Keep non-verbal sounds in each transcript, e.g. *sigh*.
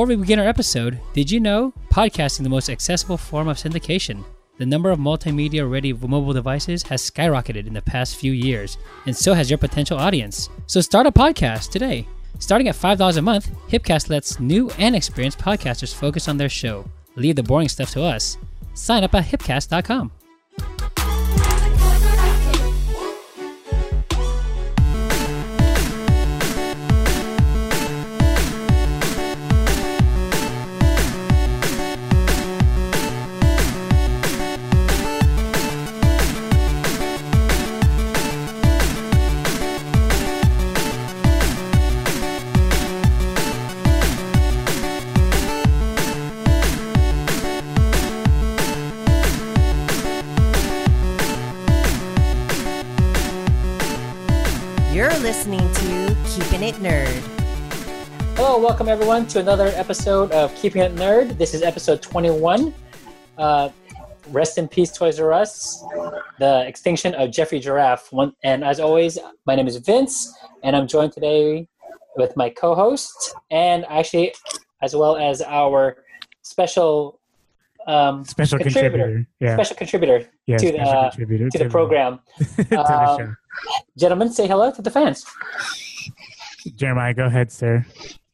Before we begin our episode, did you know podcasting the most accessible form of syndication? The number of multimedia ready mobile devices has skyrocketed in the past few years, and so has your potential audience. So start a podcast today. Starting at $5 a month, Hipcast lets new and experienced podcasters focus on their show. Leave the boring stuff to us. Sign up at hipcast.com. listening to Keeping It Nerd. Hello, welcome everyone to another episode of Keeping It Nerd. This is episode 21. Uh, rest in peace, Toys R Us. The extinction of Geoffrey Giraffe. One, and as always, my name is Vince, and I'm joined today with my co-host, and actually, as well as our special um, special contributor. Yeah, special contributor yeah, to special the contributor to the program. *laughs* to the Um, show. Gentlemen, say hello to the fans. Jeremiah, go ahead, sir.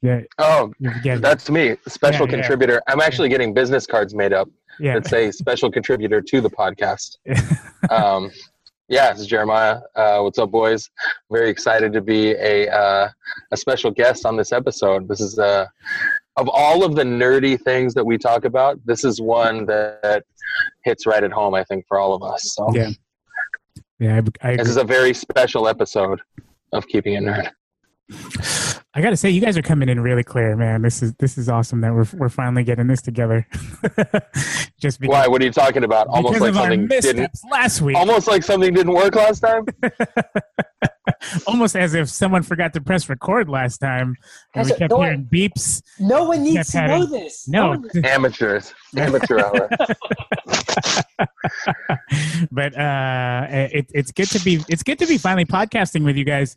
Yeah, Oh, you that's me, special Yeah, yeah. contributor. I'm actually getting business cards made up yeah. that say special contributor to the podcast. *laughs* Um, yeah, this is Jeremiah. Uh, what's up, boys? Very excited to be a uh, a special guest on this episode. This is uh, of all of the nerdy things that we talk about, this is one that hits right at home. I think for all of us. So yeah, yeah. I, I, this is a very special episode of Keeping It Nerd. I got to say, you guys are coming in really clear, man. This is this is awesome that we're we're finally getting this together. *laughs* Just because, Why? What are you talking about? Almost because like of our something didn't. last week. Almost like something didn't work last time. *laughs* Almost as if someone forgot to press record last time, and we kept no one- hearing beeps. No one needs to having- know this. No, one- Amateurs, amateur hour. *laughs* but uh, it, it's good to be it's good to be finally podcasting with you guys.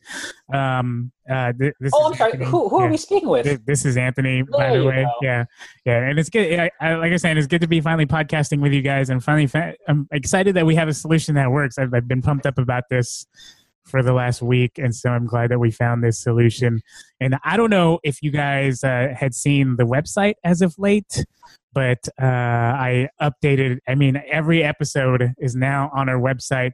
Um, uh, this Oh, is I'm sorry. Who, who are we speaking with? This is Anthony, by the way. go. Yeah, yeah, and it's good. I, I, like I said, it's good to be finally podcasting with you guys, and finally, fa- I'm excited that we have a solution that works. I've, I've been pumped up about this for the last week, and so I'm glad that we found this solution. And I don't know if you guys uh, had seen the website as of late, but uh, I updated. I mean, every episode is now on our website,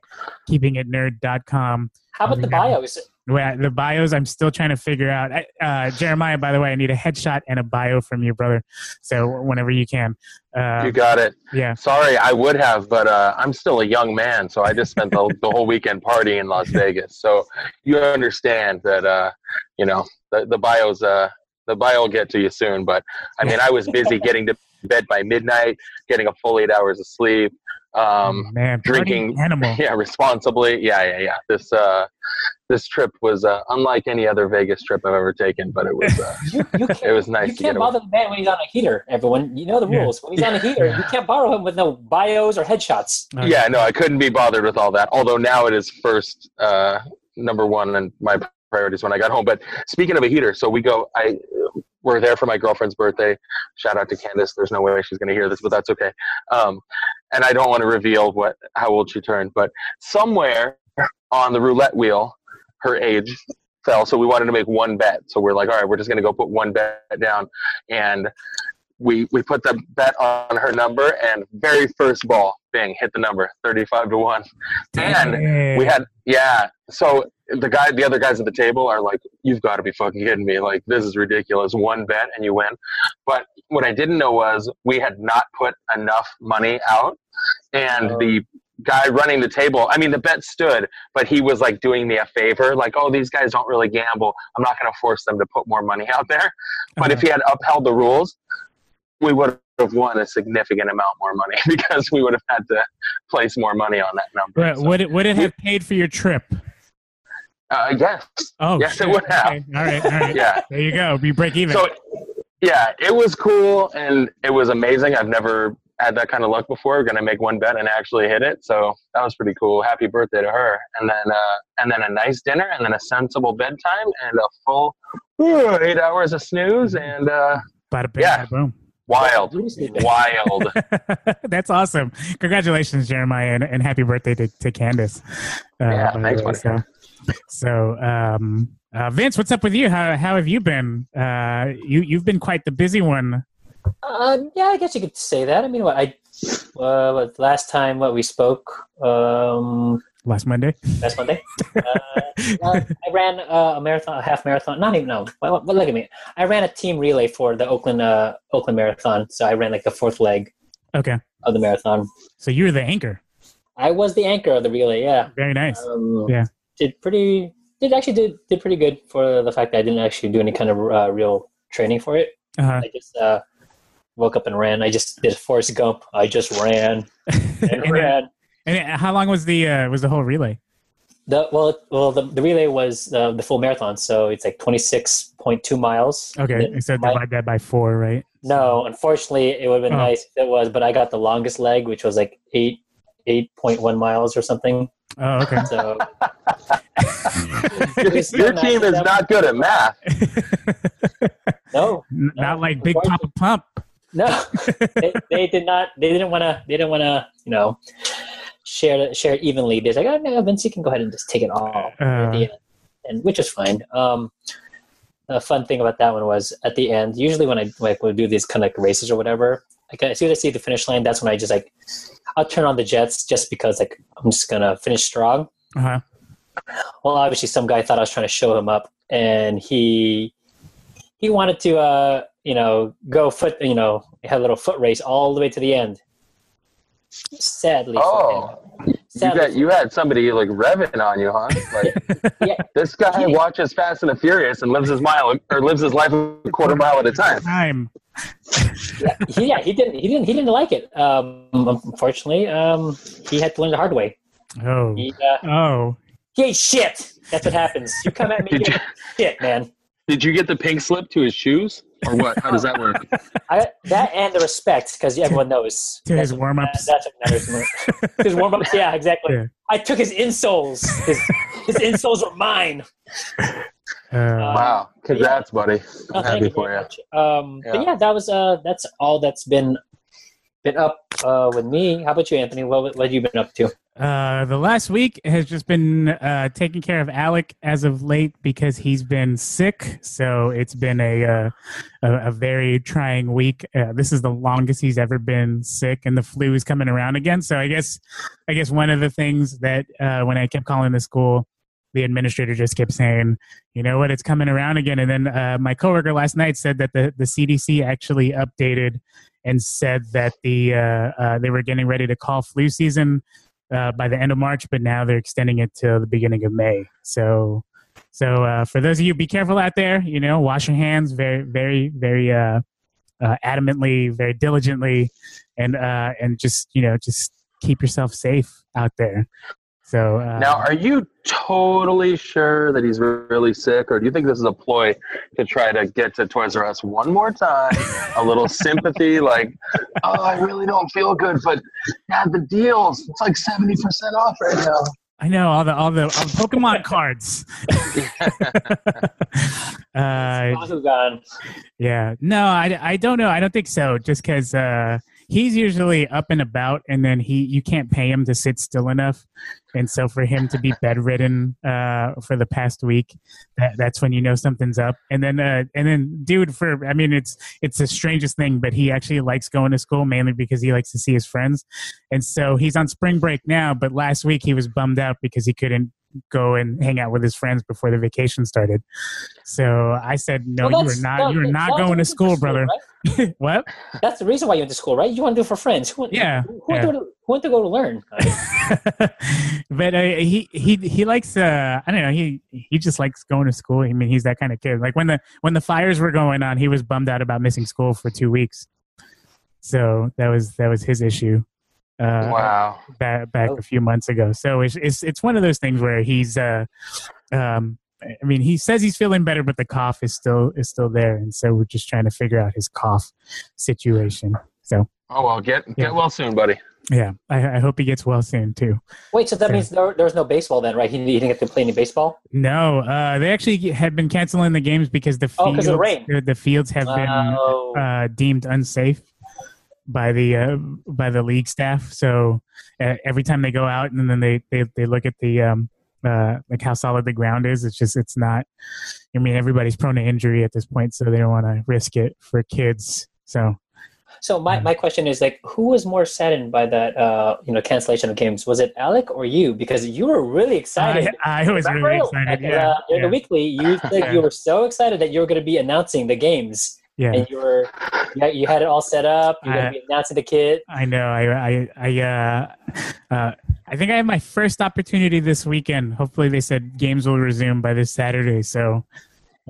keepingitnerd.com. How about the bio? bios? Well, the bios I'm still trying to figure out. I- Uh, Jeremiah, by the way, I need a headshot and a bio from you, brother. So whenever you can. Uh, You got it. yeah. Sorry, I would have, but uh, I'm still a young man, so I just spent the, the whole weekend partying in Las *laughs* Vegas. So you understand that, uh, you know, the, the bios, uh, the bio will get to you soon. But I mean, I was busy getting to bed by midnight, getting a full eight hours of sleep, um, man, drinking- animal. *laughs* yeah, responsibly. Yeah, yeah, yeah. This uh, this trip was uh, unlike any other Vegas trip I've ever taken, but it was uh, *laughs* You, you it was nice you to can't get bother the man when he's on a heater, everyone. You know the Yeah. rules. When he's on a heater, you *laughs* can't borrow him with no bios or headshots. Okay. yeah no i couldn't be bothered with all that although now it is first uh, number one and my priorities when i got home but speaking of a heater so we go i we're there for my girlfriend's birthday shout out to candace there's no way she's going to hear this but that's okay um, and i don't want to reveal what how old she turned but somewhere on the roulette wheel her age fell so we wanted to make one bet. So we're like all right we're just going to go put one bet down. And we we put the bet on her number and very first ball bing hit the number 35 to 1 and we had yeah. So the guy the other guys at the table are like you've got to be fucking kidding me. Like this is ridiculous. One bet and you win. But what i didn't know was we had not put enough money out and Oh. the guy running the table i mean the bet stood but he was like doing me a favor like oh these guys don't really gamble i'm not going to force them to put more money out there but if he had upheld the rules we would have won a significant amount more money *laughs* because we would have had to place more money on that number But So, would it would it have paid for your trip? uh, yes Oh, Yes, it would have. Okay. All right, all right. yeah There you go. You break even. so yeah it was cool and it was amazing i've never had that kind of luck before gonna make one bet and actually hit it so that was pretty cool happy birthday to her and then uh and then a nice dinner and then a sensible bedtime and a full whew, eight hours of snooze and uh Bada bing, Yeah. bada boom. Wild, wild. *laughs* That's awesome. Congratulations, Jeremiah, and, and happy birthday to, to Candace. Uh, Yeah, by the thanks, way. So, so um, uh, Vince, what's up with you? How, how have you been? Uh, you, you've been quite the busy one. Um, yeah, I guess you could say that. I mean, what I uh, what, last time what we spoke um, Last Monday. last Monday, *laughs* uh, I ran uh, a marathon, a half marathon. Not even no. Well, well, look at me. I ran a team relay for the Oakland uh, Oakland Marathon. So I ran like the fourth leg Okay. of the marathon. So you were the anchor. I was the anchor of the relay. Yeah. Very nice. Um, Yeah. Did pretty. Did actually did did pretty good for the fact that I didn't actually do any kind of uh, real training for it. Uh-huh. I just uh, woke up and ran. I just did a Forrest Gump. I just ran *laughs* and and, ran. and how long was the uh, was the whole relay? The well, well, the, the relay was uh, the full marathon, so it's like twenty six point two miles. Okay, The- so my- divide that by four, right? no, unfortunately, it would have been Oh. nice if it was, but I got the longest leg, which was like eight eight point one miles or something. Oh, okay. So *laughs* Your team is not good at math. no, N- Not like Big Papa Pump. No, they, they did not. They didn't want to. They didn't want to. You know, share it share it evenly. They're like, oh no, Vince, you can go ahead and just take it all at Uh, the end, and which is fine. Um, the fun thing about that one was at the end. Usually, when I like would do these kind of like races or whatever, like as soon as I see the finish line, that's when I just like I'll turn on the jets just because like I'm just gonna finish strong. uh-huh. Well, obviously, some guy thought I was trying to show him up, and he he wanted to, uh, you know, go foot, you know, had a little foot race all the way to the end. Sadly, for Oh, him. you, Sadly, got, you had somebody like revving on you, huh? *laughs* Like Yeah. this guy Yeah. watches Fast and the Furious and lives his mile or lives his life a quarter mile at a time. Time. he, yeah, he didn't, he didn't, he didn't like it. Um, unfortunately, um, he had to learn the hard way. Oh. He, uh, Oh. he ate shit. That's what happens. You come at me, you you- shit, man. Did you get the pink slip to his shoes or what? How does that work? *laughs* I, that and the respect, because everyone knows. To his That's warm-ups. That's what matters most. *laughs* his warm ups, yeah, exactly. Yeah. I took his insoles. His, his insoles were mine. Uh, Wow, congrats, buddy. Oh, I'm thank happy you for you. much. Um, Yeah. But yeah, that was uh, that's all that's been been up uh, with me. How about you, Anthony? What what have you been up to? Uh, the last week has just been uh, taking care of Alec as of late because he's been sick. So it's been a uh, a, a very trying week. Uh, this is the longest he's ever been sick, and the flu is coming around again. So I guess I guess one of the things that uh, when I kept calling the school, the administrator just kept saying, "You know what? It's coming around again." And then my coworker last night said that the the CDC actually updated and said that the they were getting ready to call flu season uh, by the end of March, but now they're extending it till the beginning of May. So, so uh, for those of you, be careful out there. You know, wash your hands very, very, very uh, uh, adamantly, very diligently, and uh, and just you know, just keep yourself safe out there. So uh, Now, are you totally sure that he's really sick, or do you think this is a ploy to try to get to Toys R Us one more time? A little *laughs* sympathy, like, oh, I really don't feel good, but yeah, the deals, it's like 70% off right now. I know all the all the, all the Pokemon *laughs* cards. *laughs* uh, Bakugan. Yeah. No, I, I don't know. I don't think so. Just because uh, he's usually up and about, and then he you can't pay him to sit still enough, and so for him to be *laughs* bedridden uh, for the past week, that, that's when you know something's up. And then uh, and then dude, for I mean, it's it's the strangest thing, but he actually likes going to school mainly because he likes to see his friends, and so he's on spring break now. But last week he was bummed out because he couldn't go and hang out with his friends before the vacation started. So I said, no, Well, you are not. You are not going to school, brother. right? *laughs* what? That's the reason why you went to school, right? You want to do it for friends. Who, Yeah, Who, who, went, to, who went to go to learn? *laughs* but uh, he he he likes. Uh, I don't know. He he just likes going to school. I mean, he's that kind of kid. Like when the when the fires were going on, he was bummed out about missing school for two weeks. So that was that was his issue. Uh, Wow. back back Oh. a few months ago. So it's it's it's one of those things where he's uh um I mean he says he's feeling better but the cough is still is still there and so we're just trying to figure out his cough situation. So Oh, well, get, Yeah. get well soon, buddy. Yeah, I, I hope he gets well soon too. Wait, so that Yeah. means there, there was no baseball then, right? He, he didn't get to play any baseball. No, uh, they actually had been canceling the games because the Oh, fields, 'cause of the rain. the, the fields have been Oh. uh, deemed unsafe by the uh, by the league staff. So uh, every time they go out and then they they, they look at the um, uh, like how solid the ground is, it's just it's not. I mean, everybody's prone to injury at this point, so they don't want to risk it for kids. So So my, my question is like, who was more saddened by that, uh, you know, cancellation of games? Was it Alec or you? Because you were really excited. I, I was really excited. at, Yeah, uh, yeah, the weekly, you said *laughs* you were so excited that you were going to be announcing the games, yeah. and you were you, you had it all set up. You were gonna be announcing the kid. I know. I I I uh, uh, I think I have my first opportunity this weekend. Hopefully, they said games will resume by this Saturday. So,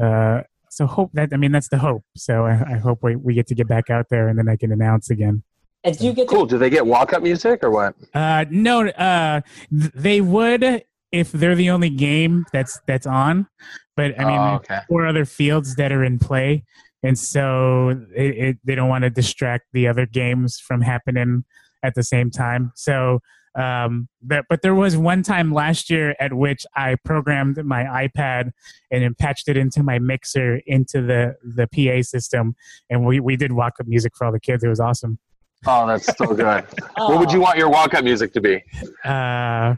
uh, so hope that I mean that's the hope. So I, I hope we, we get to get back out there and then I can announce again. And do you get to Cool. Do they get walk up music or what? Uh, no, uh, they would if they're the only game that's that's on. But I mean, oh, okay. four other fields that are in play, and so it, it, they don't want to distract the other games from happening at the same time. So, um, but but there was one time last year at which I programmed my iPad and then patched it into my mixer into the the PA system, and we we did walk up music for all the kids. It was awesome. Oh, that's so good. *laughs* What would you want your walk up music to be? uh,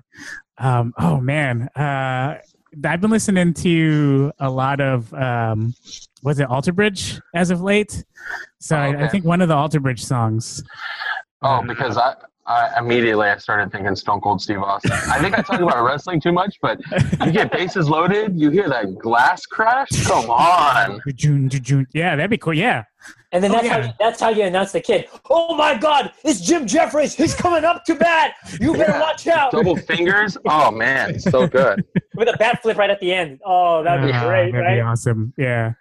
um, oh man, uh, I've been listening to a lot of um, was it Alter Bridge as of late. So Oh, I, I think one of the Alter Bridge songs. Oh, because I, I immediately I started thinking Stone Cold Steve Austin. I think I talk about wrestling too much, but you get bases loaded, you hear that glass crash. Come on. June, June. Yeah, that'd be cool. Yeah, And then Oh, that's, how yeah. you, that's how you announce the kid. Oh my God, it's Jim Jeffries. He's coming up to bat. You better Yeah. watch out. Double fingers. Oh man, so good. With a bat flip right at the end. Oh, that'd be Uh, great, that'd right? be awesome. Yeah,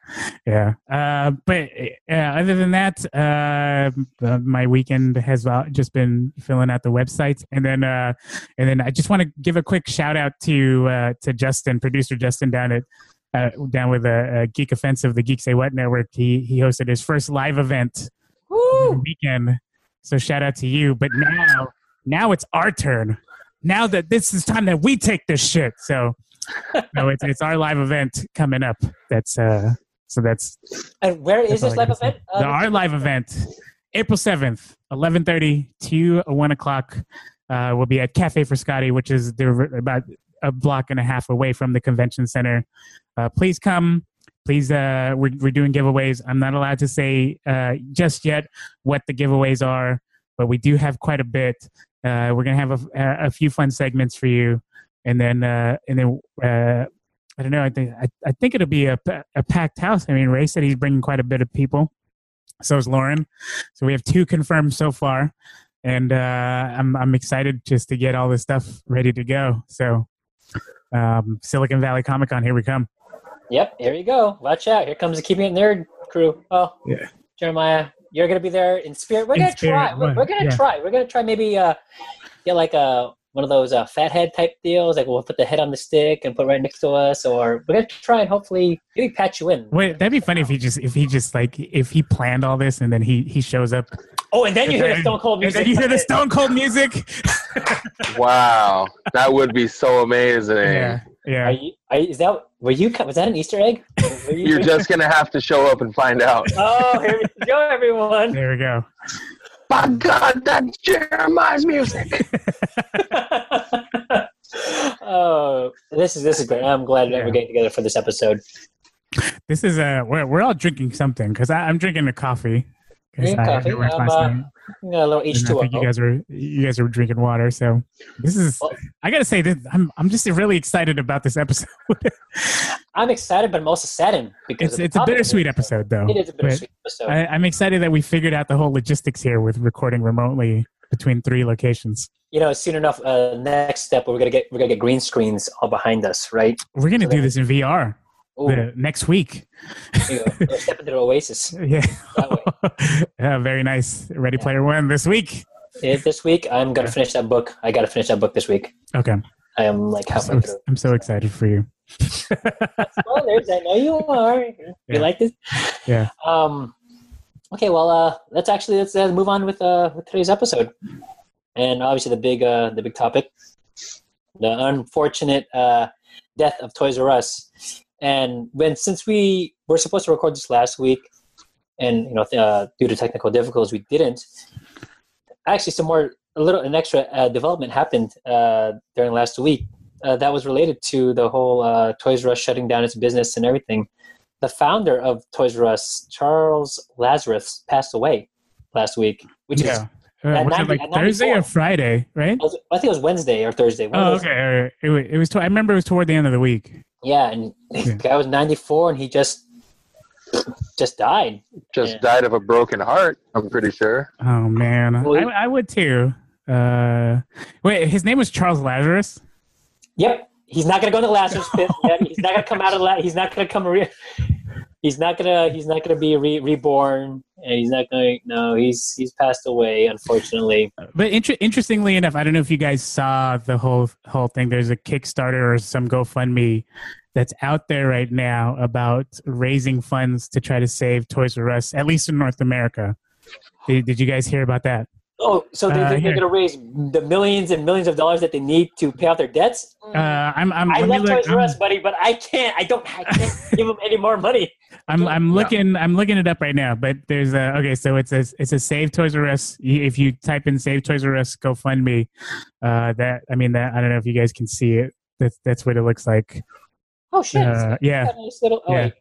yeah. Uh, but uh, other than that, uh, uh, my weekend has uh, just been filling out the websites, and then uh, and then I just want to give a quick shout out to uh, to Justin, producer Justin down at. Uh, down with a, uh Geek Offensive, the Geek Say What Network, he he hosted his first live event weekend. So shout out to you. But now, now it's our turn. Now that this is time that we take this shit. So, no, it's it's our live event coming up. That's uh, so that's And where is That's this live event? Uh, the, our live event, April seventh, eleven thirty to one o'clock. Uh, we'll be at Cafe Frascati, which is about a block and a half away from the convention center. Uh, please come. Please, uh, we're, we're doing giveaways. I'm not allowed to say uh, just yet what the giveaways are, but we do have quite a bit. Uh, we're gonna have a, a few fun segments for you, and then uh, and then uh, I don't know. I think I, I think it'll be a, a packed house. I mean, Ray said he's bringing quite a bit of people. So is Lauren. So we have two confirmed so far, and uh, I'm I'm excited just to get all this stuff ready to go. So um, Silicon Valley Comic Con, here we come. Yep, here you go. Watch out. Here comes the Keeping It Nerd crew. Oh, Yeah. Jeremiah, you're gonna be there in spirit. We're gonna try. We're, we're gonna Yeah. try. We're gonna try maybe uh get like a one of those uh, fat head type deals. Like we'll put the head on the stick and put it right next to us, or we're gonna try and hopefully maybe patch you in. Wait, that'd be funny if he just if he just like if he planned all this and then he he shows up Oh, and then you hear the Stone Cold and music. then you hear the Stone Cold music. Wow, that would be so amazing. *laughs* yeah, Are yeah. you, are, is that were you? Was that an Easter egg? You- You're just gonna have to show up and find out. *laughs* Oh, here we go, everyone. There we go. My God, that's Jeremiah's music. *laughs* *laughs* oh, this is this is great. I'm glad that we're getting together for this episode. This is a we're we're all drinking something because I'm drinking a coffee. 'Cause Drink I coffee. to work I'm, last uh, night. We a little I H2O. think you guys are you guys were drinking water. So this is Well- I gotta say this I'm I'm just really excited about this episode. *laughs* I'm excited, but I'm also saddened because it's it's a bittersweet episode though. It is a bittersweet episode. I, I'm excited that we figured out the whole logistics here with recording remotely between three locations. you know, soon enough, uh, next step we're gonna get we're gonna get green screens all behind us, right? We're gonna So do this in VR Ooh, the, next week. you know, step into the oasis. *laughs* Yeah. That *laughs* yeah, very nice. Ready Player One this week. Eh, This week, I'm gonna finish that book. I gotta finish that book this week. Okay. I am like I'm halfway so, through. I'm so excited for you. Spoilers, I know you are. You Yeah. like this? Yeah. Um. Okay, well, uh, let's actually let's uh, move on with uh with today's episode. and obviously the big uh, the big topic, the unfortunate uh, death of Toys R Us. And when since we were supposed to record this last week, and you know uh, due to technical difficulties we didn't. Actually, some more a little an extra uh, development happened uh, during last week uh, that was related to the whole uh, Toys R Us shutting down its business and everything. The founder of Toys R Us, Charles Lazarus, passed away last week, which is. Uh, was it like Thursday or Friday, right? I think it was Wednesday or Thursday. of Oh, those- okay. It, wa- it was. I remember it was toward the end of the week. Yeah, and Yeah. the guy was 94 and he just just died. Just Yeah. died of a broken heart. I'm pretty sure. Oh man, Well, I, I would too. Uh, wait, his name was Charles Lazarus. Yep, he's not gonna go to Lazarus pit. yet. *laughs* He's not gonna come out of La- he's not gonna come. Re- he's not gonna he's not gonna be re- reborn, and he's not gonna. No, he's he's passed away, unfortunately. But inter- interestingly enough, I don't know if you guys saw the whole whole thing. There's a Kickstarter or some GoFundMe that's out there right now about raising funds to try to save Toys R Us, at least in North America. Did, did you guys hear about that? Oh, so they, Uh, they're here. gonna raise the millions and millions of dollars that they need to pay off their debts. Uh, I'm I'm I love Toys R I'm- Us, buddy, but I can't. I don't. I can't *laughs* give them any more money. I'm I'm Yeah. looking I'm looking it up right now, but there's a okay, so it's a it's a Save Toys R Us. If you type in Save Toys R Us GoFundMe, uh, that I mean that I don't know if you guys can see it. That's that's what it looks like. Oh shit! Uh, yeah, nice little. Oh, yeah. wait.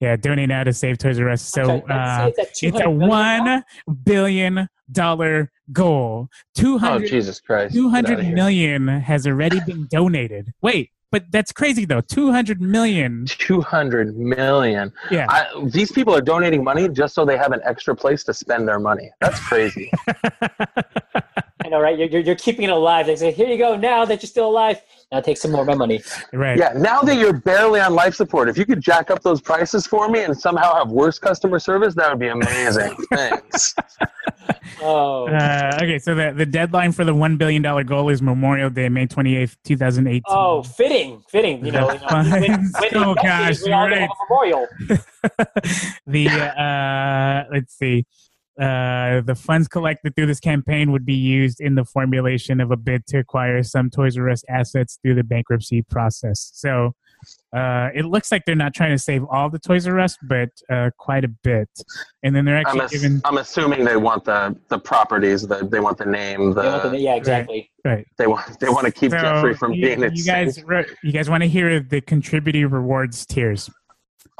Yeah. Donate now to Save Toys R Us. So Okay, uh, it's, it's a 200 million now. one billion dollar goal. Two Oh hundred Jesus Christ! two Get hundred outta here. million has already *laughs* been donated. Wait, but that's crazy though. Two hundred million. Two hundred million. Yeah. I, these people are donating money just so they have an extra place to spend their money. That's crazy. *laughs* I know, right? You're, you're, you're keeping it alive. They say, "Here you go. Now that you're still alive, now take some more of my money." right. yeah. Now that you're barely on life support, if you could jack up those prices for me and somehow have worse customer service, that would be amazing. *laughs* Thanks. *laughs* Oh, Uh, okay, so the, the deadline for the one billion dollar goal is Memorial Day, May twenty eighth, two thousand eighteen. oh, fitting, fitting. You know, *laughs* you know when, when Oh, gosh, we all you're have a memorial. the uh, let's see, uh, the funds collected through this campaign would be used in the formulation of a bid to acquire some Toys R Us assets through the bankruptcy process. So. Uh, it looks like they're not trying to save all the Toys R Us, but uh, quite a bit. And then they're I'm, actually ass- giving I'm assuming they want the, the properties, the, they want the name, the, You know, the- yeah, exactly. right. they want they want to keep So, Jeffrey from you, being you guys, you guys want to hear the contributor rewards tiers?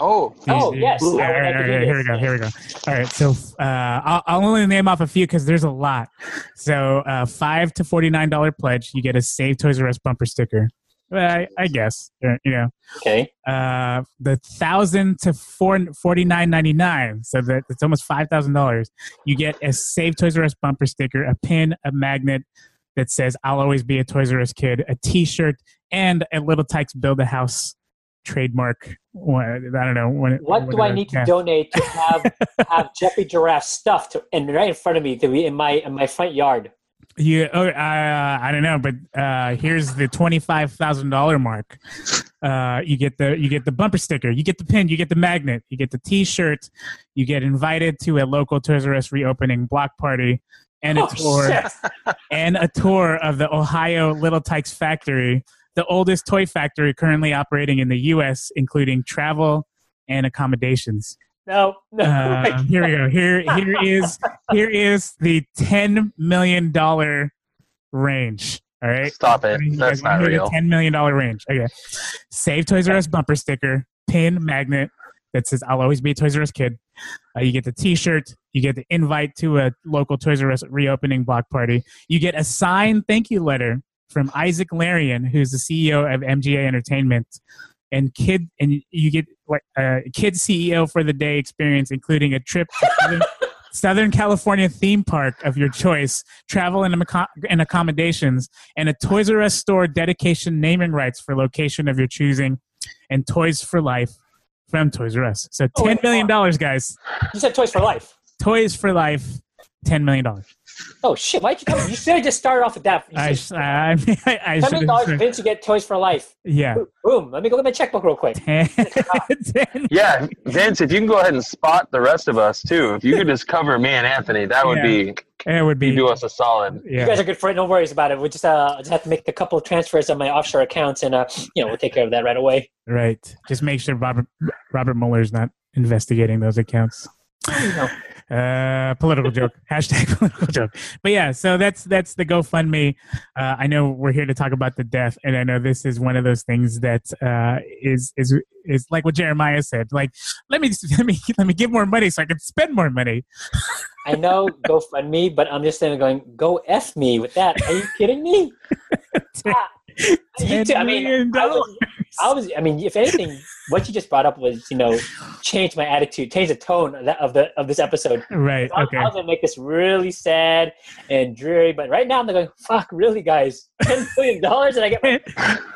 Oh, Oh, yes. All I would right, like all to right, do here we go. Here we go. All right. So uh, I'll, I'll only name off a few because there's a lot. So uh, five to forty nine dollar pledge, you get a Save Toys R Us bumper sticker. Well, I, I guess uh, you know Okay. uh, the thousand to four forty nine ninety nine. So that it's almost five thousand dollars. You get a Save Toys R Us bumper sticker, a pin, a magnet that says "I'll always be a Toys R Us kid," a T-shirt, and a Little Tikes Build a House trademark. I don't know. What, What do I need to donate to have *laughs* have Geoffrey Giraffe stuffed and right in front of me to be in my in my front yard? Yeah, oh, uh, I don't know, but uh, here's the twenty-five thousand dollar mark. Uh, you get the you get the bumper sticker, you get the pin, you get the magnet, you get the T-shirt, you get invited to a local Toys R Us reopening block party, and a Oh, tour shit. *laughs* and a tour of the Ohio Little Tikes factory, the oldest toy factory currently operating in the U.S., including travel and accommodations. No, no. Uh, *laughs* here we go. Here, here is here is the ten million dollar range. All right, Stop it. You That's guys not real. Ten million dollar range. Okay, save Toys R Us bumper sticker, pin magnet that says "I'll always be a Toys R Us kid." Uh, you get the T-shirt. You get the invite to a local Toys R Us reopening block party. You get a signed thank you letter from Isaac Larian, who's the CEO of MGA Entertainment, and kid, and you get like a kid CEO for the day experience, including a trip to Southern, *laughs* Southern California theme park of your choice, travel and, and accommodations, and a Toys R Us store dedication naming rights for location of your choosing, and Toys for Life from Toys R Us. So oh, ten million dollars, guys. you said Toys for Life. Toys for Life, ten million dollars. Oh shit! Why'd you tell me? You should have just started off with that. You *laughs* I, said, sh- I, mean, I, I Ten should million dollars. Vince, you get Toys for Life. Yeah. Boom! Let me go get my checkbook real quick. 10, *laughs* 10 Yeah, Vince, if you can go ahead and spot the rest of us too, if you could just cover me and Anthony, that would Yeah. be It would be. You do us a solid. Yeah. You guys are good for it. No worries about it. We just uh, just have to make a couple of transfers on my offshore accounts, and uh, you know, we'll take care of that right away. Right. Just make sure Robert Robert Mueller's not investigating those accounts. know. Uh, political joke. *laughs* Hashtag political joke. But yeah, so that's that's the GoFundMe. Uh, I know we're here to talk about the death, and I know this is one of those things that uh, is is is like what Jeremiah said. Like, let me *laughs* let me let me give more money so I can spend more money. *laughs* I know GoFundMe, but I'm just saying, going, "Go f me with that." Are you kidding me? Ah, *laughs* you Ten too- I mean, million I dollars. was, I was. I mean, if anything, what you just brought up was, you know, changed my attitude, changed the tone of, that, of the of this episode. Right. I, Okay. I was gonna make this really sad and dreary, but right now I'm going, "Fuck, really, guys? Ten million dollars, and I get my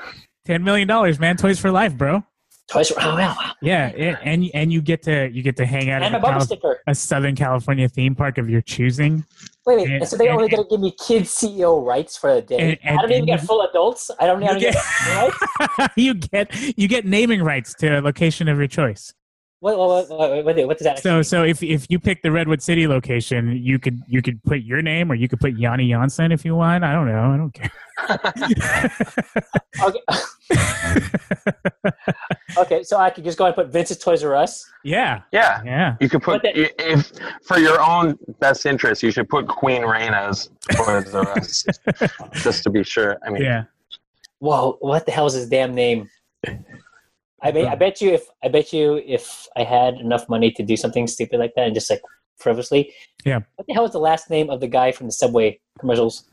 *laughs* Ten million dollars, man. Toys for life, bro. Toys. For, oh wow, wow. Yeah, it, and and you get to you get to hang out and at a, bumper Calif- sticker. a Southern California theme park of your choosing. Wait, wait. and- And so they and- only gonna give me kids CEO rights for a day. And- and- I don't even and get full adults. I don't, I don't You get, right? *laughs* you get you get naming rights to a location of your choice. What, what, what, what, what, what does that? So actually so if if you pick the Redwood City location, you could you could put your name or you could put Yanni Janssen if you want. I don't know. I don't care. *laughs* okay. *laughs* okay, so I could just go and put Vince's Toys R Us. yeah. Yeah. Yeah. You could put the- if for your own best interest, you should put Queen Reina's Toys R Us, *laughs* just to be sure. I mean, Yeah. Whoa, what the hell is his damn name? I bet, I bet you if I bet you if I had enough money to do something stupid like that and just like frivolously. Yeah. What the hell is the last name of the guy from the Subway commercials?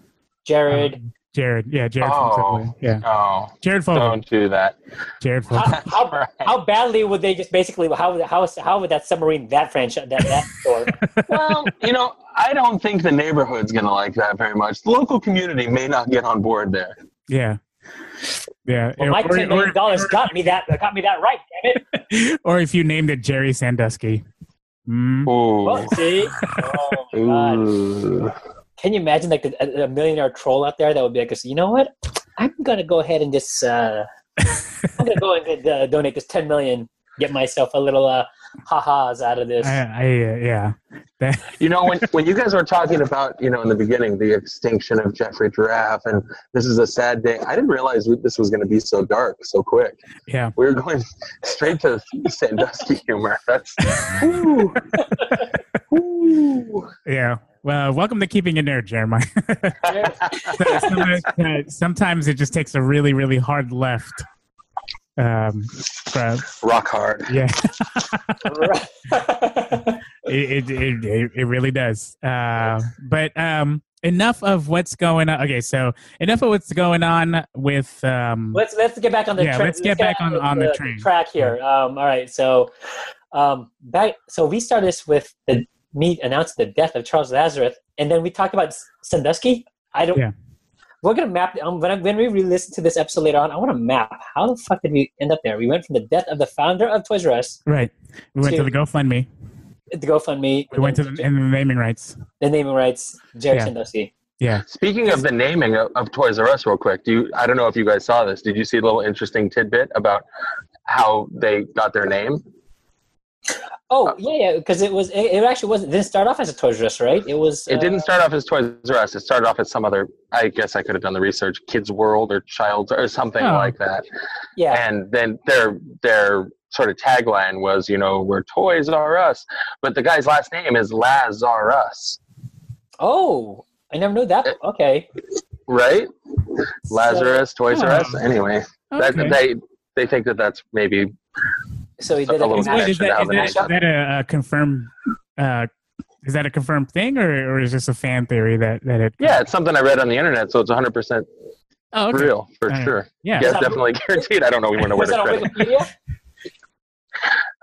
Jared. Um, Jared. Yeah, Jared Oh. from Subway. Yeah. oh, Jared Fogle. don't do that. Jared Fogle. how, *laughs* how, how badly would they just basically how how how would that submarine that franchise that that store? *laughs* well, you know, I don't think the neighborhood's gonna like that very much. The local community may not get on board there. Yeah. Yeah. Well, my Or- ten million dollars got me that got me that right. Damn it! *laughs* or if you named it Jerry Sandusky. Mm. Ooh. Well, see, *laughs* oh my god. Can you imagine like a, a millionaire troll out there that would be like, you know what? I'm gonna go ahead and just uh, I'm gonna go and uh, donate this ten million, get myself a little uh, ha-has out of this. I, I uh, yeah. *laughs* You know, when, when you guys were talking about, you know, in the beginning, the extinction of Geoffrey Giraffe, and this is a sad day, I didn't realize this was going to be so dark so quick. yeah. We were going *laughs* straight to Sandusky humor. *laughs* That's. Ooh. Ooh. Yeah. Well, welcome to keeping it nerd, Jeremiah. sometimes, sometimes it just takes a really, really hard left. Um, for, Rock hard. yeah, *laughs* it, it, it, it, it really does. Uh, but um, enough of what's going on. Okay, so enough of what's going on with. Um, let's let's get back on the Yeah, tra- let's get back on- on the train. track here. Um, all right, so um, back so we started this with the me announced the death of Charles Lazarus, and then we talked about Sandusky. I don't. Yeah. We're gonna map um, when I, when we re-listen to this episode later on. I want to map how the fuck did we end up there? We went from the death of the founder of Toys R Us, right. We went to To- the GoFundMe. the GoFundMe, We went to the, and the naming rights. the naming rights, Jerry Yeah. Sandusky. Yeah. Speaking of the naming of, of Toys R Us, real quick, do you? I don't know if you guys saw this. Did you see a little interesting tidbit about how they got their name? Oh yeah, yeah, because it was it, it actually wasn't it didn't start off as a Toys R Us, right? It was. It uh, didn't start off as Toys R Us. It started off as some other. I guess I could have done the research. Kids World or Child's or something Oh. like that. Yeah, And then their their sort of tagline was, you know, we're Toys R Us, but the guy's last name is Lazarus, Oh, I never knew that. Okay. right? Lazarus, Toys R Us. Oh. Anyway, that, they they think that that's maybe So he did A did little it. Wait, is that, How is the that, name is got- that a, a confirmed? Uh, is that a confirmed thing, or, or is this a fan theory that that it? yeah, it's something I read on the internet, so it's 100 percent Oh, okay. real for Alright. sure. Yeah. Yeah, definitely *laughs* guaranteed. I don't know even know where to that on credit. Wikipedia?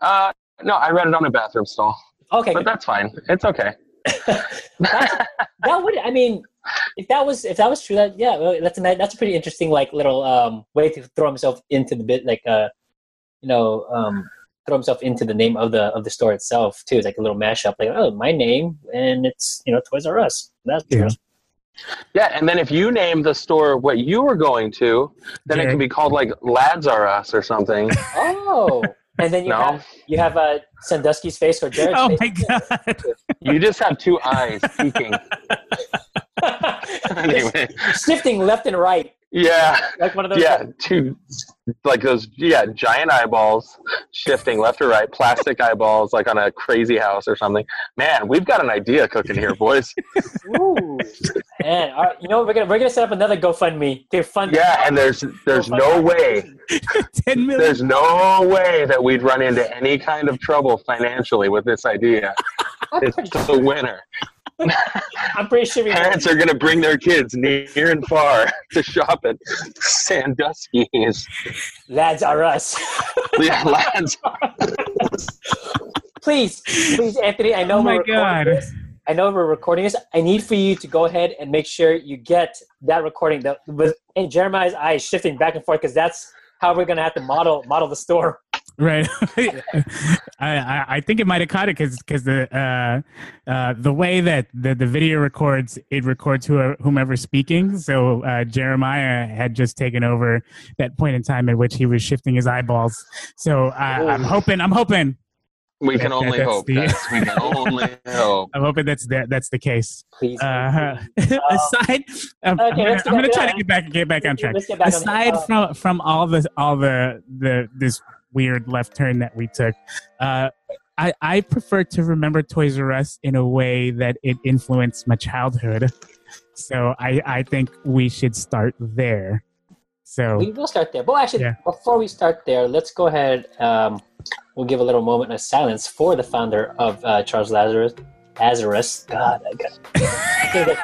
Uh, no, I read it on a bathroom stall, Okay, but that's fine. It's okay. *laughs* that, that would. I mean, if that was if that was true, that yeah, that's a that's a pretty interesting like little um way to throw himself into the bit like uh you know um throw himself into the name of the of the store itself too. It's like a little mashup, like oh my name and it's you know Toys R Us. That's Yeah. Yeah, and then if you name the store what you were going to, then it can be called like Lads R Us or something. *laughs* oh and then you *laughs* No. have you have uh, Sandusky's face or Jared's Oh face. my god! You just have two eyes peeking. *laughs* *laughs* anyway, shifting left and right, yeah, like one of those. yeah, two like those yeah giant eyeballs shifting left or right, plastic *laughs* eyeballs like on a crazy house or something. Man, we've got an idea cooking here, boys. *laughs* Ooh, man, all right, you know we're gonna we're gonna set up another GoFundMe to fund. Yeah, and there's there's oh no way Ten million. there's no way that we'd run into any kind of trouble financially with this idea. Oh it's the winner. I'm pretty sure we. Parents are going to bring their kids near and far to shop at Sandusky's. Lads are us. Yeah, lads. please, please, Anthony. I know Oh my God. this. I know we're recording this. I need for you to go ahead and make sure you get that recording that with and Jeremiah's eyes shifting back and forth because that's how we're gonna have to model model the store. Right. *laughs* I, I I think it might have caught it because because the uh, uh, the way that the, the video records it records whoever, whomever's speaking. So uh, Jeremiah had just taken over that point in time at which he was shifting his eyeballs. So I, I'm hoping I'm hoping We can That- only that's hope. the- We can only *laughs* hope. I'm hoping that's that that's the case. Please. Uh, *laughs* aside, um, Okay, I'm, gonna, I'm gonna get try back- to get back get back on track. Get back Aside uh, from from all the all the the this weird left turn that we took, uh, I I prefer to remember Toys R Us in a way that it influenced my childhood. *laughs* So I I think we should start there. So We will start there. But actually, Yeah. before we start there, let's go ahead. Um, we'll give a little moment of silence for the founder of uh, Charles Lazarus. Lazarus. God, I got.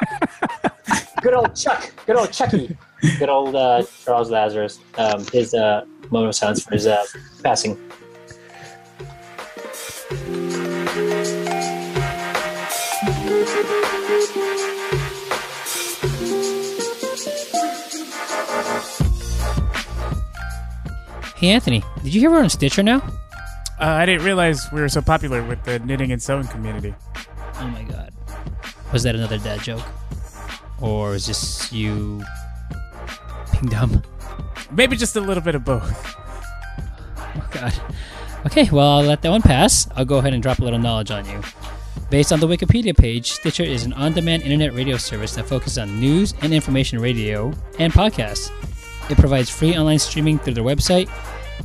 *laughs* good old Chuck. Good old Chucky. Good old uh, Charles Lazarus. Um, his uh, moment of silence for his uh, passing. Hey Anthony, did you hear we're on Stitcher now? uh, I didn't realize we were so popular with the knitting and sewing community. Oh my god. Was that another dad joke? Or is this you being dumb? Maybe just a little bit of both. Oh god. Okay, well I'll let that one pass. I'll go ahead and drop a little knowledge on you. Based on the Wikipedia page, Stitcher is an on-demand internet radio service that focuses on news and information radio and podcasts. It provides free online streaming through their website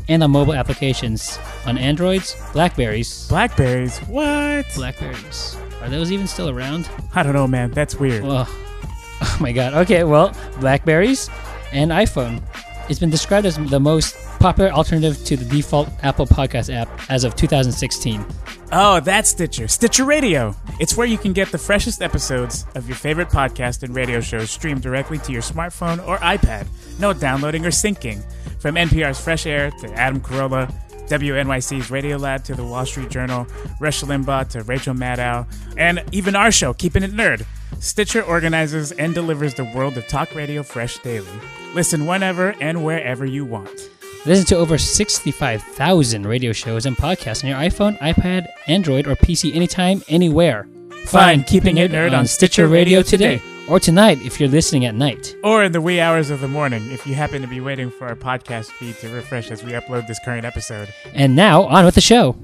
and on mobile applications on Androids, Blackberries. Blackberries, what? Blackberries. Are those even still around? I don't know, man. That's weird. Well, *laughs* oh my god. Okay, well, Blackberries and iPhone. It's been described as the most popular alternative to the default Apple Podcast app as of 2016. Oh, that's Stitcher. Stitcher Radio. It's where you can get the freshest episodes of your favorite podcast and radio shows streamed directly to your smartphone or iPad. No downloading or syncing. From NPR's Fresh Air to Adam Carolla, WNYC's Radio Lab to the Wall Street Journal, Rush Limbaugh to Rachel Maddow, and even our show, Keeping It Nerd. Stitcher organizes and delivers the world of talk radio fresh daily. Listen whenever and wherever you want. Listen to over 65,000 radio shows and podcasts on your iPhone, iPad, Android, or PC anytime, anywhere. Find Keeping It Nerd on Stitcher Radio today. Or tonight if you're listening at night. Or in the wee hours of the morning if you happen to be waiting for our podcast feed to refresh as we upload this current episode. And now, on with the show.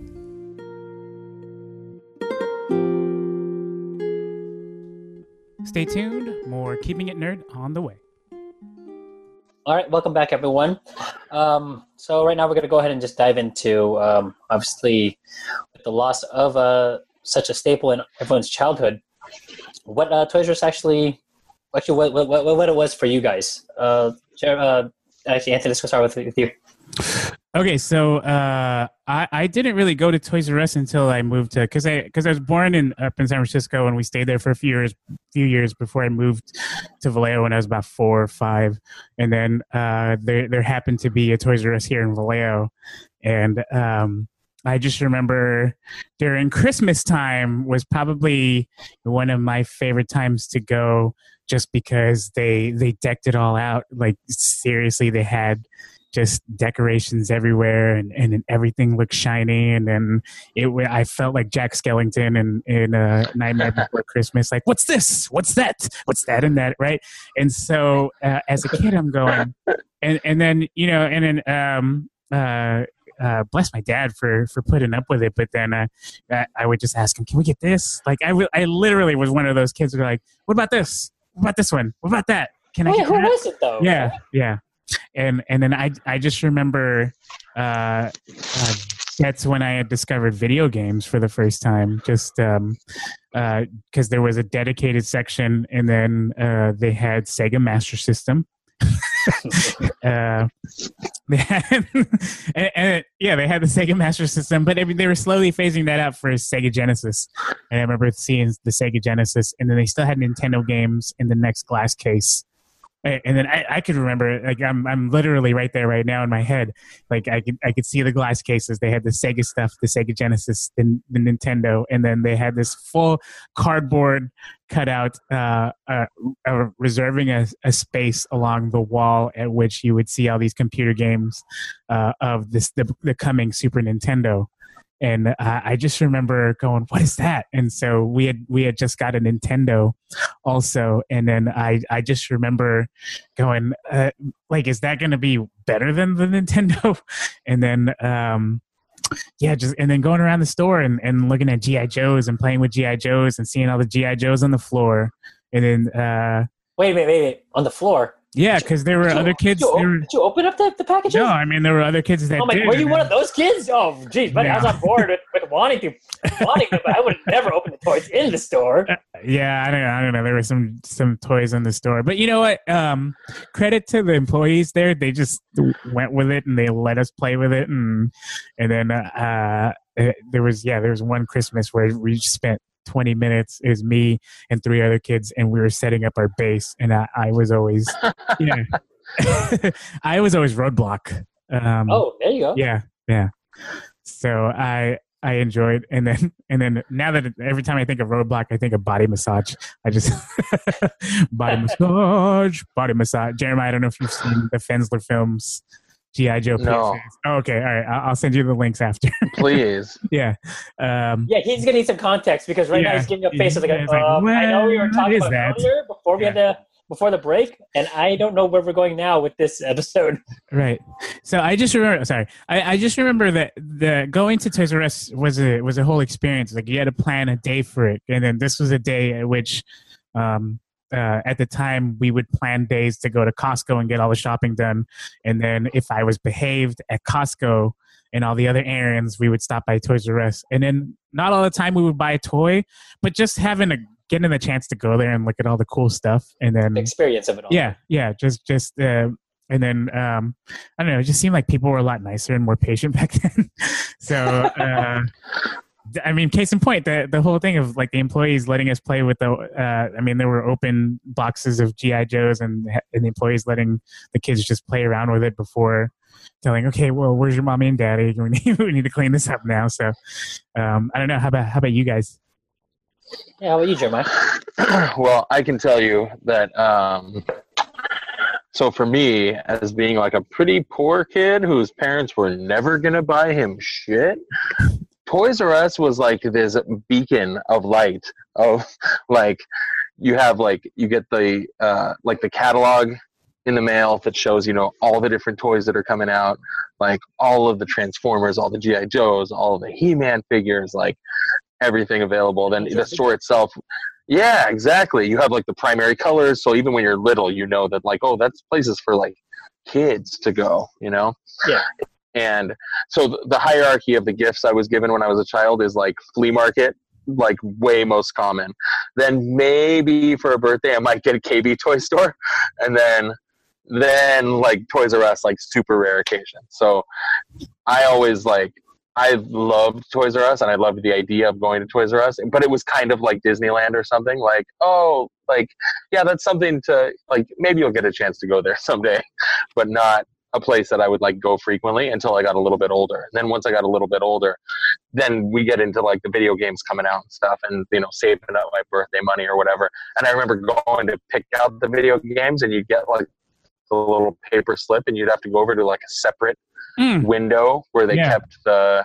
Stay tuned, more Keeping It Nerd on the way. All right, welcome back, everyone. Um, so right now we're going to go ahead and just dive into um, obviously with the loss of uh, such a staple in everyone's childhood. What uh, Toys R Us actually, actually, what, what, what, what it was for you guys? Uh, uh, actually, Anthony, let's go start with, with you. Okay, so uh, I I didn't really go to Toys R Us until I moved to because I because I was born in up in San Francisco and we stayed there for a few years few years before I moved to Vallejo when I was about four or five, and then uh, there there happened to be a Toys R Us here in Vallejo, and um, I just remember during Christmas time was probably one of my favorite times to go just because they they decked it all out like seriously they had just decorations everywhere and, and everything looked shiny and then it I felt like Jack Skellington in in uh, Nightmare Before *laughs* Christmas like what's this what's that what's that and that right and so uh, as a kid I'm going and and then you know and then um uh uh, bless my dad for for putting up with it. But then uh, I, I would just ask him, "Can we get this?" Like I, w- I literally was one of those kids who were like, "What about this? What about this one? What about that? Can I Wait, get who that?" was it though? yeah yeah and and then i i just remember uh, uh that's when i had discovered video games for the first time just um uh because there was a dedicated section and then uh they had sega master system. *laughs* *laughs* Uh they had *laughs* and, and, yeah they had the sega master system but I mean, they were slowly phasing that out for sega genesis. And i remember seeing the sega genesis and then they still had nintendo games in the next glass case and then I, I could remember like I'm I'm literally right there right now in my head. Like I could I could see the glass cases. They had the Sega stuff, the Sega Genesis, the, the Nintendo, and then they had this full cardboard cutout uh, uh, uh, reserving a, a, space along the wall at which you would see all these computer games uh, of this the, the coming Super Nintendo and uh, I just remember going, "What is that?" And so we had we had just got a Nintendo, also, and then I I just remember going, uh, "Like, is that going to be better than the *laughs* Nintendo?" And then um, yeah, just and then going around the store and, and looking at GI Joes and playing with GI Joes and seeing all the GI Joes on the floor, and then uh, wait, wait, wait, wait, on the floor. Yeah, because there were you- other kids. Did you, were- did you open up the, the packages? no, I mean there were other kids that Oh my, did. were you one of those kids? Oh, geez, but I was on board with, with wanting to, wanting to, but I would never open the toys in the store. Yeah, I don't know. I don't know. There were some some toys in the store, but you know what? Um, credit to the employees there. They just went with it and they let us play with it, and and then uh, uh, there was yeah, there was one Christmas where we spent. 20 minutes is me and three other kids and we were setting up our base and i, I was always *laughs* yeah. *laughs* I was always roadblock. Um, Oh, there you go. yeah yeah. So i i enjoyed and then and then now that every time i think of roadblock i think of body massage. I just *laughs* body massage body massage. Jeremiah i don't know if you've seen the fensler films gi joe No. Oh, okay all right I'll, I'll send you the links after *laughs* Please. yeah um Yeah, he's gonna need some context because right now he's giving a face of like, Yeah, it's like, um, I know we were talking about that? earlier before we had the before the break, and I don't know where we're going now with this episode. *laughs* Right. So I just remember. Sorry, I, I just remember that the going to Toys R Us was a was a whole experience. Like you had to plan a day for it, and then this was a day at which, um, uh, at the time we would plan days to go to Costco and get all the shopping done, and then if I was behaved at Costco and all the other errands, we would stop by Toys R Us, and then not all the time we would buy a toy, but just having a getting the chance to go there and look at all the cool stuff, and then The experience of it all. yeah yeah just just uh and then um i don't know it just seemed like people were a lot nicer and more patient *laughs* back then. So uh I mean, case in point, the the whole thing of like the employees letting us play with the, uh, I mean, there were open boxes of GI Joes, and and the employees letting the kids just play around with it before telling, okay, well, where's your mommy and daddy? *laughs* We need we need to clean this up now. So, um, I don't know. How about how about you guys? Yeah, how about you, Jeremiah? *clears throat* well, I can tell you that. Um, so for me, as being like a pretty poor kid whose parents were never gonna buy him shit, Toys R Us was like this beacon of light of *laughs* like you have like you get the uh, like the catalog in the mail that shows you know all the different toys that are coming out like all of the transformers all the gi joes all the he-man figures like everything available. Then the store itself yeah exactly. You have like the primary colors so even when you're little you know that like oh that's places for like kids to go you know? Yeah. And so the hierarchy of the gifts i was given when i was a child is like flea market like way most common then maybe for a birthday i might get a kb toy *laughs* store and then then like toys r us like super rare occasion so i always like I loved Toys R Us and I loved the idea of going to Toys R Us, but it was kind of like Disneyland or something. Like, oh, like, yeah, that's something to like. Maybe you'll get a chance to go there *laughs* someday, but not a place that I would like go frequently until I got a little bit older. And then once I got a little bit older, then we get into like the video games coming out and stuff, and you know, saving up my birthday money or whatever. And I remember going to pick out the video games, and you'd get like a little paper slip, and you'd have to go over to like a separate Mm. window where they Yeah. kept the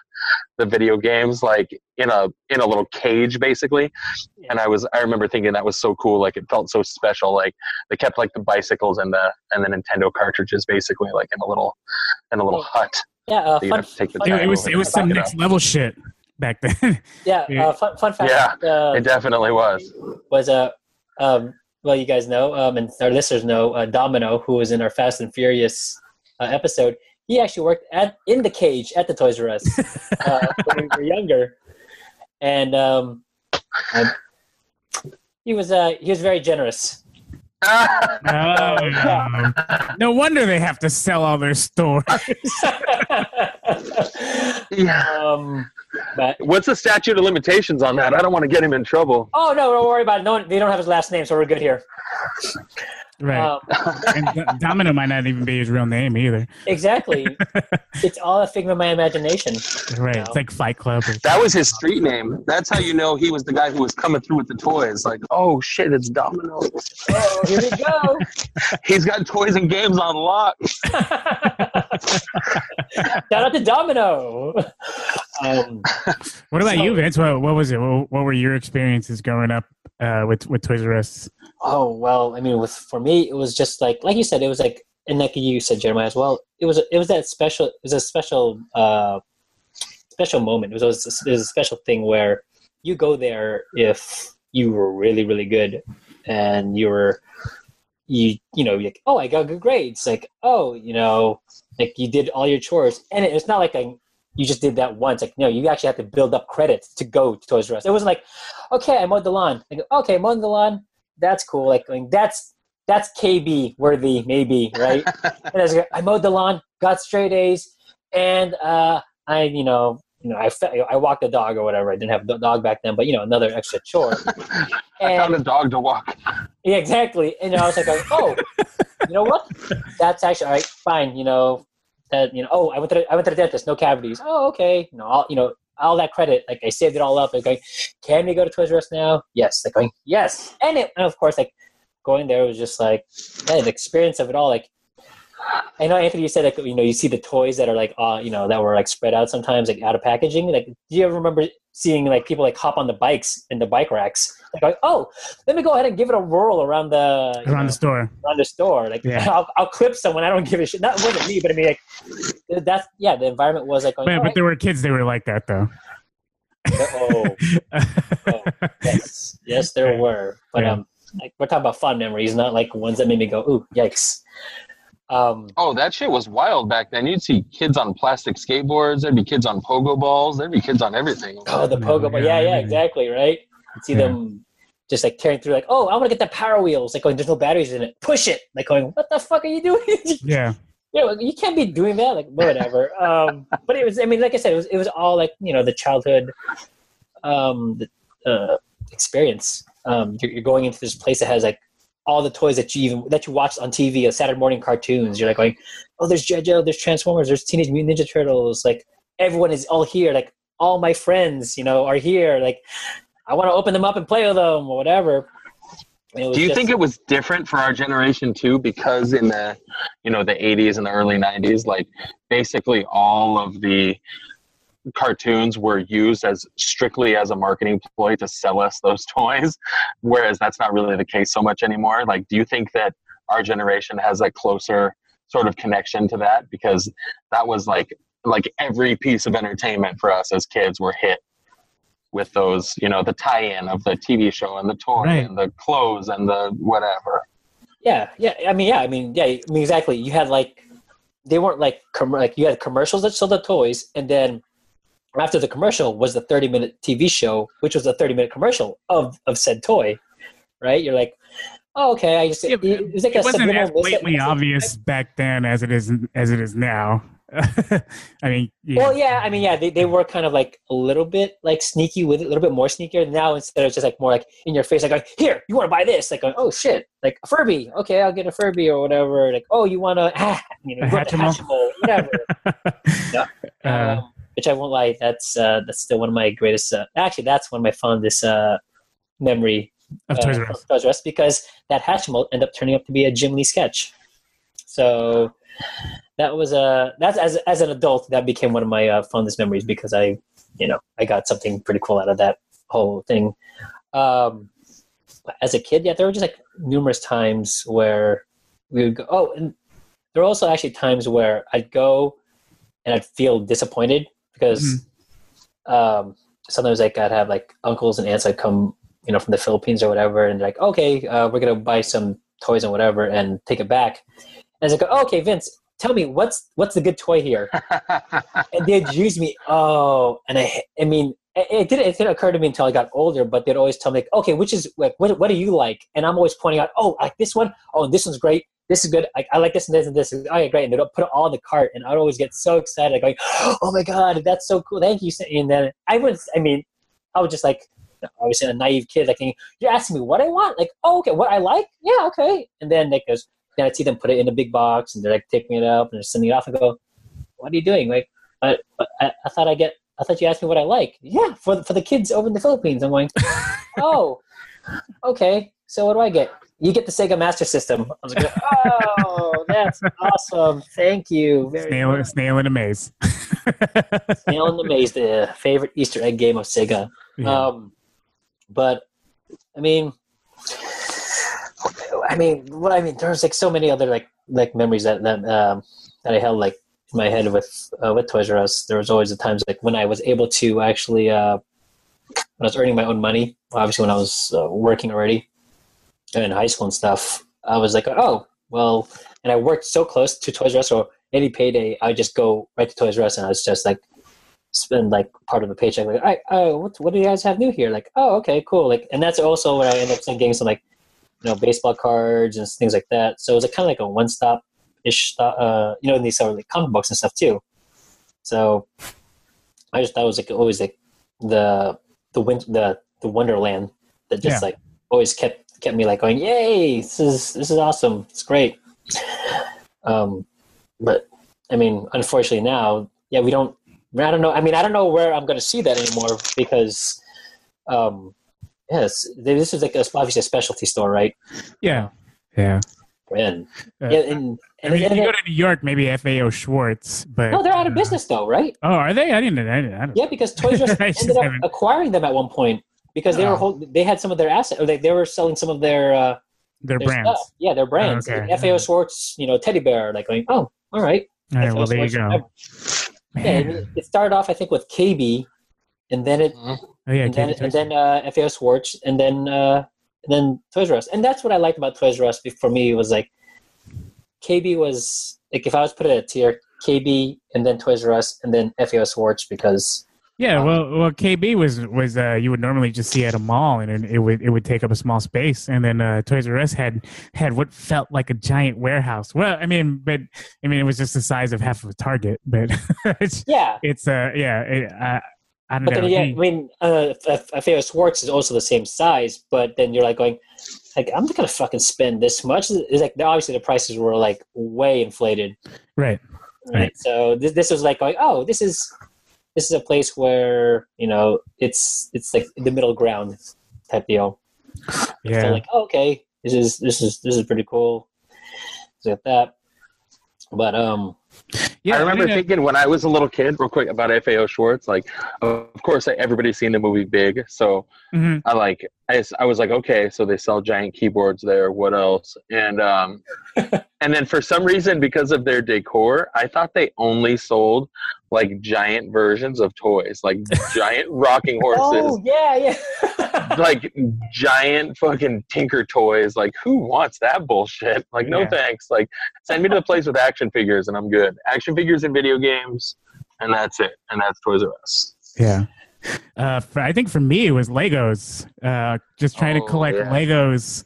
the video games like in a in a little cage basically and i was i remember thinking that was so cool like it felt so special like they kept like the bicycles and the and the nintendo cartridges basically like in a little in a little Oh. hut Yeah, uh, fun, take the fun Dude, it was it was some next level shit back then. yeah, *laughs* Yeah. uh, fun, fun fact. Yeah, uh, It definitely was. was a um, well, you guys know, um, and our listeners know, uh, Domino, who was in our Fast and Furious uh, episode. He actually worked at in the cage at the Toys R Us *laughs* uh, when we were younger, and um, um, he was uh, he was very generous. Oh, no wonder they have to sell all their stores. *laughs* yeah. um, but What's the statute of limitations on that? I don't want to get him in trouble. oh no, don't worry about it. No one, they don't have his last name, so we're good here. Right. Um, *laughs* and Domino might not even be his real name either. exactly, *laughs* it's all a figment of my imagination. Right. No. It's like Fight Club. Or, That was his street name. That's how you know he was the guy who was coming through with the toys. Like, oh shit, it's Domino. Oh, here we go. *laughs* He's got toys and games on lock. Shout out to Domino. Um, what about So- you, Vince? What, what was it? What, what were your experiences growing up uh, with with Toys R Us? oh well, I mean, with for me, it was just like like you said, it was like, and like you said, Jeremiah as well. It was it was that special. It was a special uh, special moment. It was, a, it was a special thing where you go there if you were really really good, and you were you you know like oh I got good grades like oh you know like you did all your chores and it, it's not like a, you just did that once like no you actually have to build up credits to go to Toys R Us it wasn't like okay I mowed the lawn like okay mowed the lawn that's cool like, like that's that's KB worthy maybe right *laughs* and I, was like, I mowed the lawn got straight A's and uh I you know you know I I walked the dog or whatever I didn't have a dog back then but you know another extra chore *laughs* I found a dog to walk. yeah, exactly. And I was like, oh, you know what? That's actually all right. Fine. You know that. You know. Oh, I went to the, I went to the dentist. No cavities. Oh, okay. You know, all, you know all that credit. Like I saved it all up. Like, going, can we go to Toys R Us now? Yes. Like going, yes. And it, and of course, like going there was just like yeah, the experience of it all. Like I know Anthony, you said like you know you see the toys that are like uh you know that were like spread out sometimes like out of packaging. Like, do you ever remember seeing like people like hop on the bikes in the bike racks? Like, oh, let me go ahead and give it a whirl around the Around know, the store. around the store. Like, Yeah. *laughs* I'll, I'll clip someone. I don't give a shit. That wasn't me, but I mean, like, that's yeah. The environment was like, going, But, right. there were kids They were like that though. oh, *laughs* oh, yes, yes, there were. But um, like we're talking about fun memories, not like ones that made me go, ooh, yikes. Um, Oh, that shit was wild back then. You'd see kids on plastic skateboards. There'd be kids on pogo balls. There'd be kids on everything. Oh, the pogo ball. yeah, Yeah, yeah, yeah. exactly, right? You see Yeah. them just like tearing through, like, oh, I want to get the power wheels. Like, going, there's no batteries in it. Push it. Like, going, what the fuck are you doing? *laughs* yeah. you know, you can't be doing that. Like, whatever. um, but it was, I mean, like I said, it was, it was all like, you know, the childhood um, the, uh, experience. Um, you're, you're going into this place that has like all the toys that you even that you watched on TV, uh, Saturday morning cartoons. You're like going, oh, there's JoJo, there's Transformers, there's Teenage Mutant Ninja Turtles. Like everyone is all here. Like all my friends, you know, are here. Like I want to open them up and play with them or whatever. And it was Do you just- think it was different for our generation too? Because in the, you know, the '80s and the early '90s, like basically all of the cartoons were used as strictly as a marketing ploy to sell us those *laughs* toys, whereas that's not really the case so much anymore. Like, do you think that our generation has a closer sort of connection to that? Because that was like like every piece of entertainment for us as kids were hit with those, you know, the tie-in of the TV show and the toy Right. and the clothes and the whatever. Yeah, yeah. I mean, yeah. I mean, yeah. I mean, exactly. You had like they weren't like com- like you had commercials that sold the toys, and then after the commercial was the thirty minute TV show, which was a thirty minute commercial of of said toy. Right? You're like, oh, okay. I just Yeah, it, was like it a wasn't as blatantly obvious back then as it is as it is now. *laughs* I mean, yeah. Well, yeah, I mean, yeah, they, they were kind of like a little bit like sneaky with it, a little bit more sneakier. Now instead of just like more like in your face, like going, here, you want to buy this? Like, oh shit, like a Furby, okay, I'll get a Furby or whatever. Like, oh, you want to, ah, you know, A you want Hatchimal? Hatchimal, whatever. *laughs* Uh, um, which I won't lie, that's uh, that's still one of my greatest. Uh, actually, that's one of my fondest uh, memory of uh, Toys R Us. Toys R Us because that Hatchimal ended up turning up to be a Jim Lee sketch. So that was a that's as as an adult that became one of my uh, fondest memories because I you know I got something pretty cool out of that whole thing. Um, as a kid, yeah, there were just like numerous times where we would go. Oh, and there were also actually times where I'd go and I'd feel disappointed because um, sometimes like I'd have like uncles and aunts that come, you know, from the Philippines or whatever, and like, okay, uh, we're gonna buy some toys and whatever, and take it back. And it's like, oh, okay, Vince, tell me what's what's the good toy here? *laughs* and they'd use me. Oh, and I, I mean, it, it didn't it didn't occur to me until I got older. But they'd always tell me, like, okay, which is like, what what do you like? And I'm always pointing out, oh, I like this one. Oh, this one's great. This is good. I, I like this and this and this. Oh, yeah, great. And they'd put it all in the cart, and I'd always get so excited, going, *gasps* oh my god, that's so cool. Thank you. And then I would, I mean, I was just like. Obviously, a naive kid, like "You're asking me what I want." Like, "Oh, okay, what I like? Yeah, okay." And then like goes, then I see them put it in a big box, and they're like taking it up and they're sending it off, and go, "What are you doing?" Like, but I, I thought I get I thought you asked me what I like. Yeah, for the, for the kids over in the Philippines. I'm going, *laughs* oh, okay. So what do I get? You get the Sega Master System. I was like, *laughs* oh, that's awesome. Thank you. Very Snail, much. snail in a maze. *laughs* Snail in the Maze, the favorite Easter egg game of Sega. Yeah. Um, but I mean, I mean, what I mean, there's like so many other like like memories that that um, that I held like in my head with uh, with Toys R Us. There was always the times like when I was able to actually uh, when I was earning my own money. Obviously, when I was uh, working already in high school and stuff, I was like, oh well, and I worked so close to Toys R Us. So any payday, I would just go right to Toys R Us, and I was just like spend like part of the paycheck. Like, oh, what, what do you guys have new here? Like, oh, okay, cool. Like, and that's also when I ended up getting some like, you know, baseball cards and things like that. So it was like, kind of like a one stop ish, uh, you know, and these sort of like comic books and stuff too. So I just thought it was like always like the the win- the the Wonderland that just Yeah. like always kept kept me like going, yay, this is this is awesome, it's great. *laughs* Um, but I mean, unfortunately now, yeah, we don't. I don't know. I mean, I don't know where I'm going to see that anymore because, um, yes, this is like a, obviously a specialty store, right? yeah. Yeah. And Uh, yeah, and, I and, mean, if you go to New York, maybe FAO Schwarz, but no, they're out of uh, business though, right? Oh, are they? I didn't. I didn't. I didn't Yeah, because Toys R Us *laughs* ended up haven't- acquiring them at one point because they Oh. were hold, they had some of their assets, or they, they were selling some of their uh, Their their brands. stuff. Yeah, their brands. okay. Like FAO Schwarz, you know, teddy bear. Like going, oh, all right. All right. FAO Well, there you go. whatever. Yeah, it- it started off, I think, with KB, and then it Oh yeah. and then Katie and then uh, FAO Schwarz, and then uh, and then Toys R Us, and that's what I liked about Toys R Us. For me, was like KB was like if I was put it at a tier, KB, and then Toys R Us, and then FAO Schwarz because Yeah, Um, well, well, KB was was uh, you would normally just see at a mall, and it, it would it would take up a small space, and then uh, Toys R Us had had what felt like a giant warehouse. Well, I mean, but I mean, it was just the size of half of a Target, but *laughs* it's yeah. it's uh yeah, it, uh, I don't But know. then, yeah, He- I mean, uh, F- FAO Schwarz is also the same size, but then you're like going, like, I'm not gonna fucking spend this much. It's like obviously the prices were like way inflated, right, right? Right. So this, this was like going, oh, this is this is a place where you know it's it's like the middle ground type deal. yeah, So like, oh, okay, this is this is this is pretty cool. Like that. But um, yeah. I remember mean, uh, thinking when I was a little kid, real quick about FAO Schwarz. Like, of course, everybody's seen the movie Big, so mhm. I like. I, s- I was like, okay, so they sell giant keyboards there. What else? And um, *laughs* and then for some reason, because of their decor, I thought they only sold like giant versions of toys, like *laughs* giant rocking horses. oh yeah, yeah. *laughs* like giant fucking tinker toys. Like, who wants that bullshit? Like, no Yeah. thanks. Like, send me to the place with action figures and I'm good. Action figures and video games, and that's it. And that's Toys R Us. Yeah. Uh, for, I think for me it was Legos. Uh, just trying to Oh, collect yeah. Legos,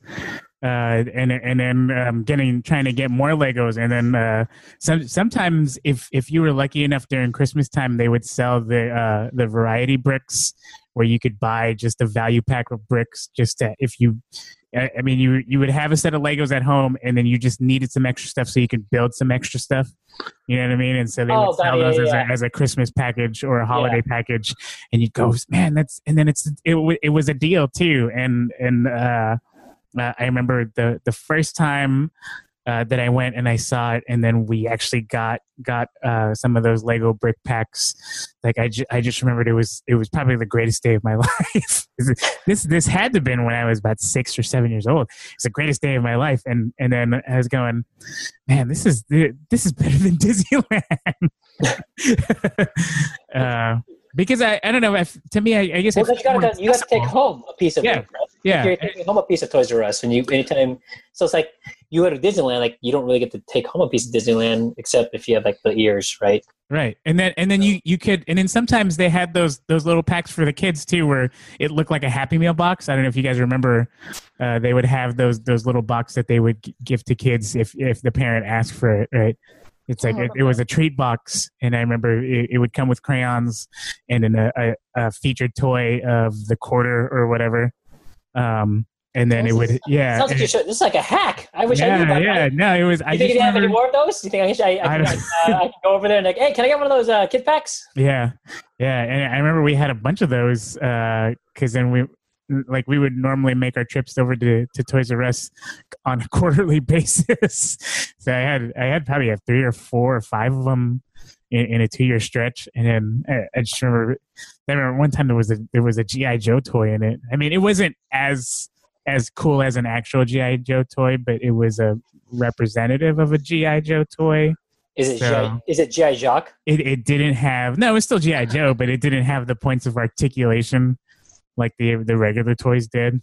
uh, and and then um, getting trying to get more Legos, and then uh, some sometimes if if you were lucky enough during Christmas time, they would sell the uh, the variety bricks where you could buy just a value pack of bricks. Just to, if you, I I mean, you you would have a set of Legos at home, and then you just needed some extra stuff so you could build some extra stuff. You know what I mean? And so they Oh, would sell it, yeah, those as, yeah. A, as a Christmas package or a holiday package, and you'd go, man, that's and then it's it, wa- it was a deal too, and and uh, uh, I remember the the first time. Uh, that I went and I saw it, and then we actually got got uh, some of those Lego brick packs. Like I, ju- I just remembered it was it was probably the greatest day of my *laughs* life. this this had to have been when I was about six or seven years old. It's the greatest day of my life, and and then I was going, man, this is this is better than *laughs* Disneyland. *laughs* uh, because I, I don't know if to me I, I guess Well, you got to you got to take home a piece of Yeah. it. Yeah You're taking home a piece of Toys R Us, and you anytime. So it's like you go to Disneyland, like you don't really get to take home a piece of Disneyland except if you have like the ears, right? Right, and then and then you you could and then sometimes they had those those little packs for the kids too, where it looked like a Happy Meal box. I don't know if you guys remember. Uh, they would have those those little box that they would give to kids if if the parent asked for it. Right, it's like Oh, it, it was a treat box, and I remember it, it would come with crayons and then a, a, a featured toy of the quarter or whatever. Um, and then it would yeah. Sounds like you should. This is like a hack. I wish I knew yeah, about yeah, that. no, it was. I You think just you have any more of those? Do You think I, should, I, I, I can, uh, *laughs* I can go over there and like, hey, can I get one of those uh, kid packs? Yeah, yeah, and I remember we had a bunch of those because then we like we would normally make our trips over to, to Toys R Us on a *laughs* quarterly basis. so I had I had probably have three or four or five of them in, in a two year stretch, and then I, I just remember I remember one time there was a there was a GI Joe toy in it. I mean, it wasn't as as cool as an actual GI Joe toy, but it was a representative of a GI Joe toy Is it So- GI, is it GI Jacques? it, it didn't have no, it's still GI Joe, but it didn't have the points of articulation like the the regular toys did.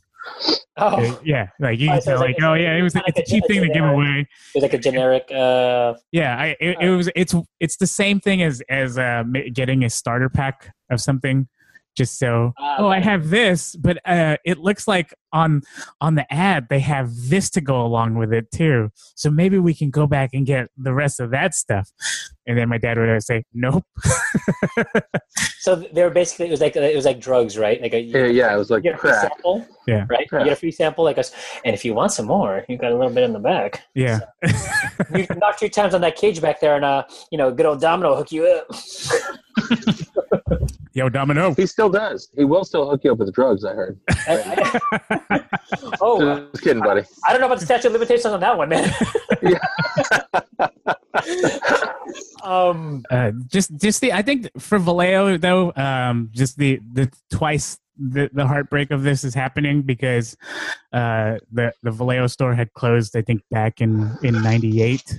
Oh, Uh, yeah, like you Oh, can so tell, like, like- oh yeah, it was it's it's a a cheap ge- thing to give away. it's like a generic. Uh, Yeah, I it, it was it's it's the same thing as as uh, getting a starter pack of something. Just so, Ah, oh, I have this, but uh, it looks like on on the ad they have this to go along with it too. So maybe we can go back and get the rest of that stuff. And then my dad would always say, "Nope." so they were basically it was like it was like drugs, right? Like a Yeah, yeah, it was like you get a free crack. sample, Yeah. right? Yeah. You get a free sample, like us, and if you want some more, you got a little bit in the back. Yeah. You can knock three times on that cage back there, and uh, you know, good old Domino hook you up. *laughs* Yo, Domino. He still does. He will still hook you up with drugs. I heard. *laughs* *laughs* oh, Just kidding, buddy. I don't know about the statute of limitations on that one, man. *laughs* um, Uh, just just the I think for Vallejo though, um, just the the twice the, the heartbreak of this is happening because uh, the the Vallejo store had closed I think back in in '98,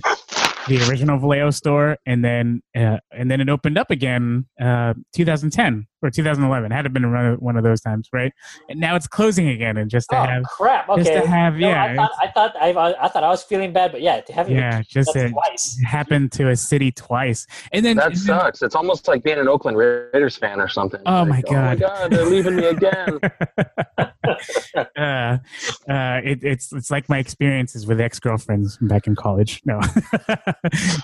the original Vallejo store, and then uh, and then it opened up again uh, 2010 or 2011. Had it been one of, one of those times, right? And now it's closing again, and just to oh have crap! Okay, just to have No, yeah I thought I thought I, I thought I was feeling bad, but yeah, to have you yeah just it twice. happened to a city twice, and then That and then- sucks. It's almost like being an Oakland Raiders fan or something. Oh, Like, my Oh my God. god, they're leaving me again. *laughs* *laughs* uh, uh, it, it's it's like my experiences with ex girlfriends back in college. No, *laughs*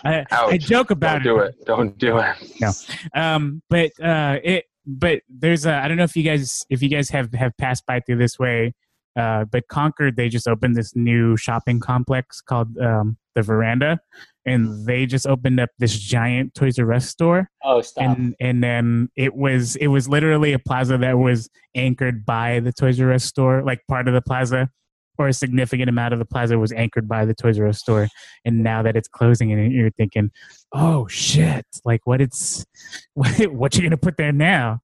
I, I joke about it. Don't do it. Don't do it. Um, but uh, it but there's a I don't know if you guys if you guys have have passed by through this way. Uh, but Concord, they just opened this new shopping complex called um, the Veranda, and they just opened up this giant Toys R Us store Oh, stop! and and then it was it was literally a plaza that was anchored by the Toys R Us store, like part of the plaza, or a significant amount of the plaza was anchored by the Toys R Us store. And now that it's closing, and you're thinking, oh shit, like what it's *laughs* what, what you gonna put there now?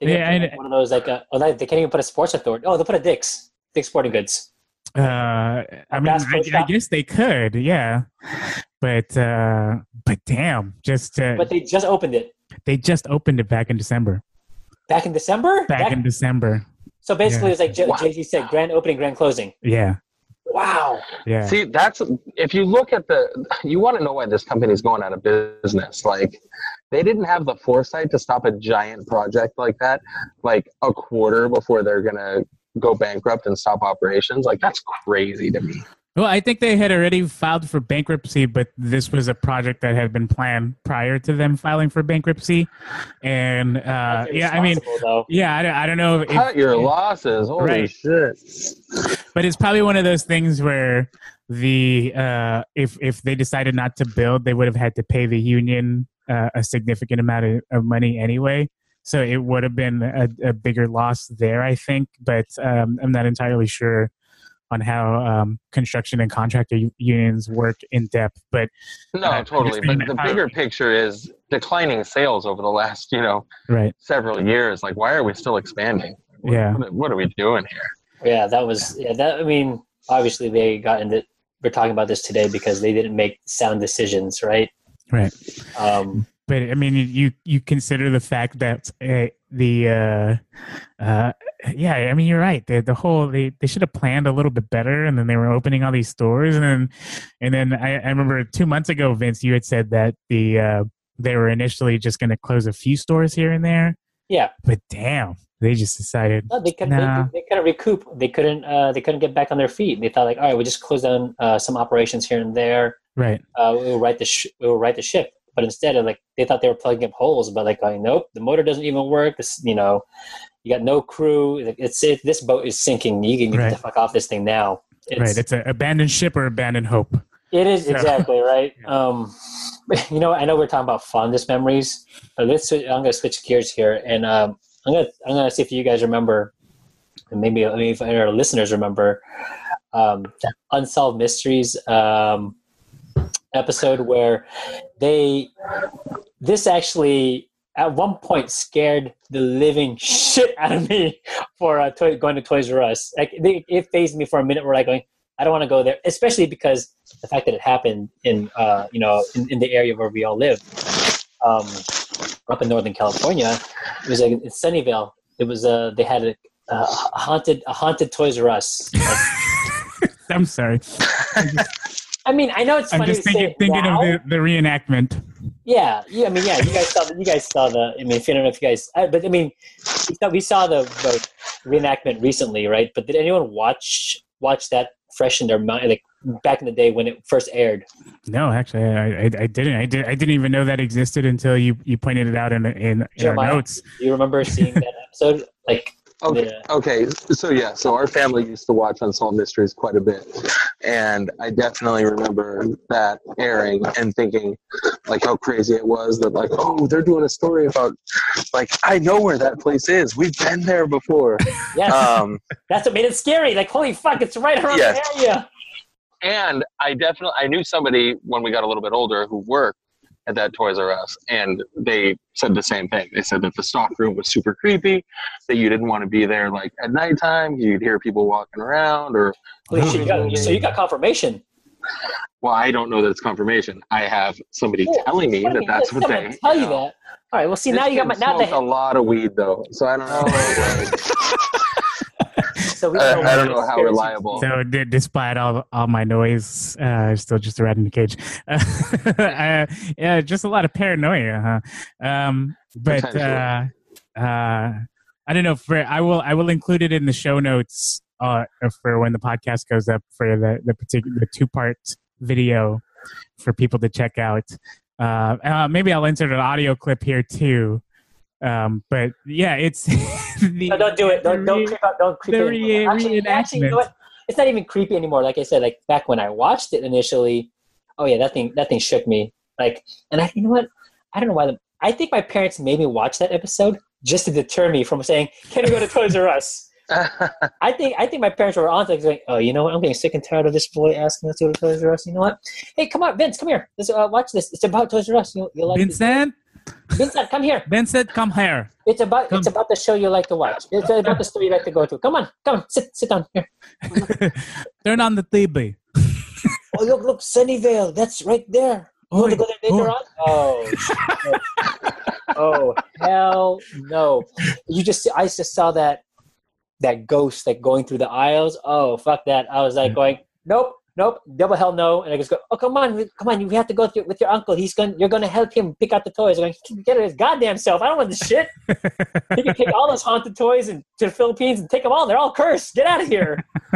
They yeah, I- one of those like uh, oh, they can't even put a sports authority. Oh, they'll put a Dick's Dick's Sporting Goods. Uh, I mean, I, I guess they could, yeah, but uh, but damn, just uh, But they just opened it they just opened it back in December. back in December. Back in December, so basically, yeah. it's like J- Wow. Jay Z said: grand opening, grand closing. yeah, Wow. yeah. See, that's if you look at the, you want to know why this company is going out of business. Like, they didn't have the foresight to stop a giant project like that, like a quarter before they're gonna go bankrupt and stop operations. Like, that's crazy to me. Well, I think they had already filed for bankruptcy, but this was a project that had been planned prior to them filing for bankruptcy. And uh, yeah, I mean, though. yeah, I, don't- I don't know, if, Cut your losses. Holy Right. shit. but it's probably one of those things where the uh, if if they decided not to build, they would have had to pay the union uh, a significant amount of, of money anyway. So it would have been a, a bigger loss there, I think. But um, I'm not entirely sure on how um, construction and contractor unions work in depth. But No, I totally. But the how- bigger picture is declining sales over the last, you know, right, several years. Like, why are we still expanding? What, Yeah. What, what are we doing here? Yeah, that was yeah. That I mean, obviously they got into. We're talking about this today because they didn't make sound decisions, right? right. Um, but I mean, you you consider the fact that uh, the uh, uh, yeah, I mean, you're right. The the whole they, they should have planned a little bit better, and then they were opening all these stores, and then and then I, I remember two months ago, Vince, you had said that the uh, they were initially just going to close a few stores here and there, Yeah, but damn, they just decided no, they couldn't. Nah. They, they couldn't recoup. They couldn't. Uh, they couldn't get back on their feet. They thought like, all right, we just close down uh, some operations here and there. right, Uh, we will right the sh- we will right the ship. But instead, of like they thought they were plugging up holes, but like, going, nope, the motor doesn't even work. This, you know, you got no crew. It's it, this boat is sinking. You can get Right. the fuck off this thing now. It's, right. It's a abandoned ship or abandoned hope. It is So- exactly right. *laughs* Um, *laughs* you know, I know we're talking about fondest memories. But let's. switch- I'm going to switch gears here, and um, I'm going to I'm going to see if you guys remember, and maybe maybe if our listeners remember, um, unsolved mysteries um, episode where they this actually at one point scared the living *laughs* shit out of me for uh, toy, going to Toys R Us. Like they, it phased me for a minute. Where like going, I don't want to go there, especially because the fact that it happened in uh, you know in, in the area where we all live, um, up in Northern California. It was like in Sunnyvale. It was uh, they had a, a haunted a haunted Toys R Us. Like, *laughs* I'm sorry. *laughs* I mean, I know it's I'm funny just thinking thinking now. of the, the reenactment. Yeah, yeah. I mean, yeah. You guys saw the. You guys saw the. I mean, if you don't know if you guys, I, but I mean, we saw, we saw the, the reenactment recently, right? But did anyone watch watch that fresh in their mind, like back in the day when it first aired? No, actually, I, I, I didn't. I did. I didn't even know that existed until you, you pointed it out in in, in our notes. Do you remember seeing that *laughs* episode? Like, Okay. Yeah. Okay. So yeah. So our family used to watch Unsolved Mysteries quite a bit, and I definitely remember that airing and thinking, like, how crazy it was that, like, oh, they're doing a story about, like, I know where that place is. We've been there before. *laughs* yes, Um, that's what made it scary. Like, holy fuck, it's right around Yes. the area. and I definitely I knew somebody when we got a little bit older who worked at that Toys R Us, and they said the same thing. They said that the stock room was super creepy, that you didn't want to be there like at nighttime. You'd hear people walking around, or you got, *laughs* so you got confirmation. well, I don't know that it's confirmation. I have somebody Oh, telling me that that's what they tell you that. All right. Well, see, now you got my now smoked a lot of weed though, so I don't know. *laughs* so we I, don't I don't know how reliable. So, d- despite all all my noise, uh, still just a rat in the cage. *laughs* uh, yeah, just a lot of paranoia, huh? Um, but uh, uh, I don't know. For I will I will include it in the show notes uh, for when the podcast goes up for the the particular the two part video for people to check out. Uh, uh, maybe I'll insert an audio clip here too. Um, but yeah, it's *laughs* the, No, don't do it. Don't, don't the- creep out. Don't creep the re- Actually, actually, you know what? It's not even creepy anymore. Like I said, like back when I watched it initially, oh yeah, that thing that thing shook me. Like, and I, you know what? I don't know why. The, I think my parents made me watch that episode just to deter me from saying, "Can we go to Toys R Us?" *laughs* I think I think my parents were on to it, going, "Oh, you know what? I'm getting sick and tired of this boy asking us to go to Toys R Us. You know what? Hey, come on, Vince, come here. Let's uh, watch this. It's about Toys R Us. You you'll like this. Vincent, come here. Vincent, come here. It's about Come. it's about the show you like to watch. It's about the story you like to go to. Come on, come on, sit sit down here. *laughs* Turn on the TV. Oh, look, look, Sunnyvale. That's right there. You want to go there later oh. on? Oh, oh, hell no! You just, I just saw that that ghost like going through the aisles. Oh, fuck that! I was like going, nope, nope, double hell no. And I just go, oh, come on, come on, you have to go with your, with your uncle. He's going, you're going to help him pick out the toys. I'm going, get it his goddamn self. I don't want this shit. He can take all those *laughs* haunted toys and to the Philippines and take them all. They're all cursed. Get out of here. *laughs*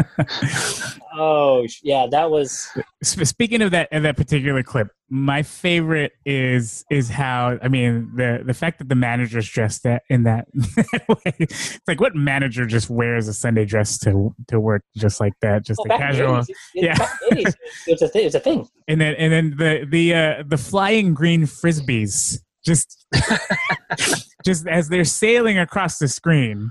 oh, yeah, that was. Speaking of that of that particular clip, my favorite is is how I mean the the fact that the manager's dressed that in that, *laughs* that way. It's like what manager just wears a Sunday dress to to work just like that, just a casual. 80s, it- it- Yeah. back in the 80s, *laughs* It's a, thi- it's a thing. And then and then the the uh, the flying green frisbees just *laughs* just as they're sailing across the screen.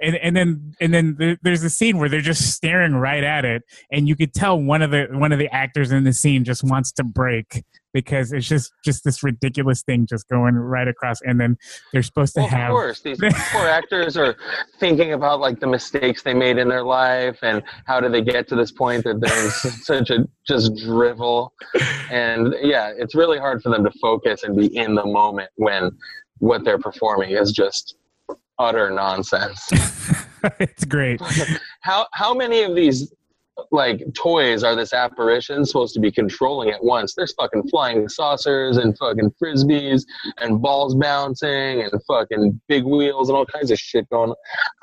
And, and then and then there, there's a scene where they're just staring right at it, and you could tell one of the one of the actors in the scene just wants to break because it's just just this ridiculous thing just going right across, and then they're supposed to Well, have of course, these poor actors are thinking about like the mistakes they made in their life and how did they get to this point that they're *laughs* such a just drivel. And yeah, it's really hard for them to focus and be in the moment when what they're performing is just utter nonsense. *laughs* it's great. how how many of these like toys are this apparition supposed to be controlling at once? There's fucking flying saucers and fucking frisbees and balls bouncing and fucking big wheels and all kinds of shit going on.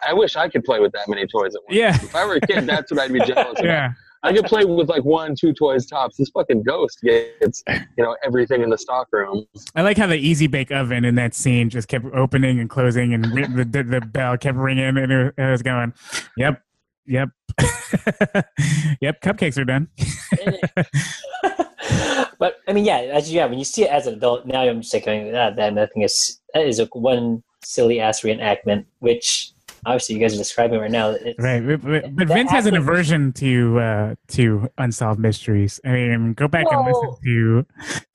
I wish I could play with that many toys at once. Yeah, If I were a kid, that's what I'd be jealous *laughs* of. yeah. I could play with like one, two toys tops. This fucking ghost gets, you know, everything in the stock room. I like how the easy bake oven in that scene just kept opening and closing, and ri- the the, the bell kept ringing, and it, it was going, "Yep, yep, *laughs* yep." Cupcakes are done. *laughs* but I mean, yeah, as you, yeah, when you see it as an adult, now I'm just like, oh, going, that, that nothing is that is a one silly ass reenactment, which obviously you guys are describing right now. It's, Right, but, but, but That Vince has an aversion to uh, to unsolved mysteries. I mean, go back and listen Well- to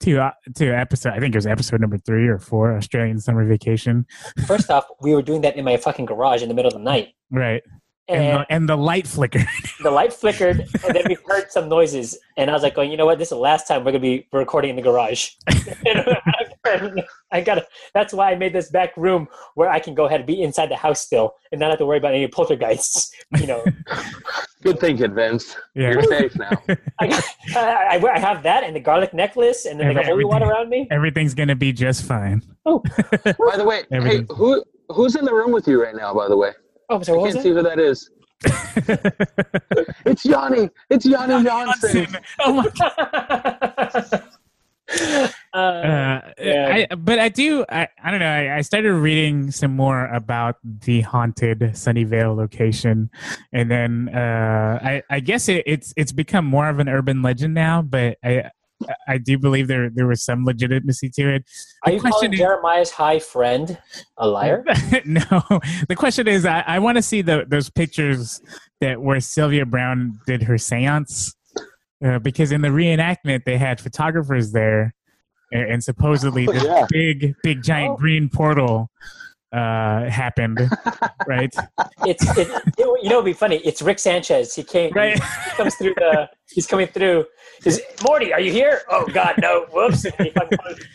to uh, to episode. I think it was episode number three or four, Australian Summer Vacation. First *laughs* off, we were doing that in my fucking garage in the middle of the night, Right, and, and the, and the light flickered. *laughs* the light flickered, and then we heard some noises, and I was like, going, you know what? This is the last time we're gonna be recording in the garage. *laughs* I gotta. That's why I made this back room where I can go ahead and be inside the house still, and not have to worry about any poltergeists. You know, *laughs* Good thinking, Vince. yeah, You're safe now. I, I, I have that and the garlic necklace, and then they got holy water around me. everything's gonna be just fine. Oh, By the way, hey, who who's in the room with you right now? By the way, oh, sorry, I can't that? see who that is. *laughs* It's Yanni. It's Yanni Johnson. oh my *laughs* uh, Uh, Yeah. I, but I do. I, I don't know. I, I started reading some more about the haunted Sunnyvale location, and then uh, I, I guess it, it's it's become more of an urban legend now. But I I do believe there there was some legitimacy to it. are The you calling is- Jeremiah's high friend a liar? *laughs* no, the question is, I, I want to see the those pictures that where Sylvia Browne did her séance, uh, because in the reenactment they had photographers there, and, and supposedly Oh, this yeah. big, big, giant Oh. green portal uh, happened, right? *laughs* It's it, it, you know, it'd be funny. It's Rick Sanchez. He came. Right. He *laughs* comes through the. He's coming through. He's Morty. Are you here? Oh God, no! Whoops! And he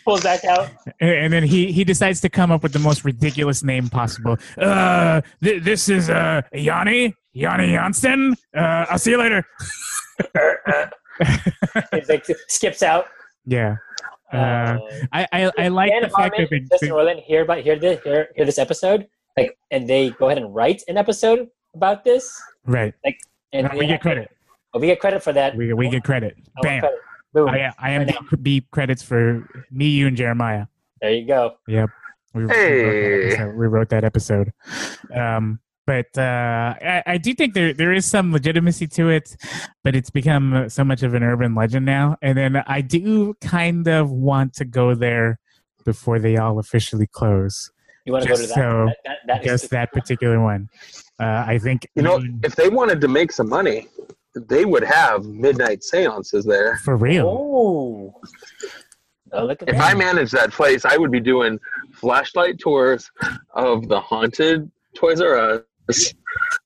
pulls back out. And, then he he decides to come up with the most ridiculous name possible. Uh, th- this is uh Yanni Yanni Janssen. Uh, I'll see you later. *laughs* He's like skips out. Yeah. Uh, I, I, I like Dan the fact that Harmon, they, Justin Roiland hear about hear this hear, hear this episode, like, and they go ahead and write an episode about this, right. like and we get have- credit. oh, we get credit for that. We, we get credit. I Bam. credit. Boom. I, I am Right now. B credits for me, you, and Jeremiah. There you go. Yep. We, we wrote Hey. that episode. we wrote that episode. Um, but uh, I, I do think there there is some legitimacy to it, but it's become so much of an urban legend now. And then I do kind of want to go there before they all officially close. You want to go to that? so- that, that, that is Just that particular one. Uh, I think You know, even- if they wanted to make some money, they would have midnight seances there. for real. Oh. oh, look If that. I managed that place, I would be doing flashlight tours of the haunted Toys R Us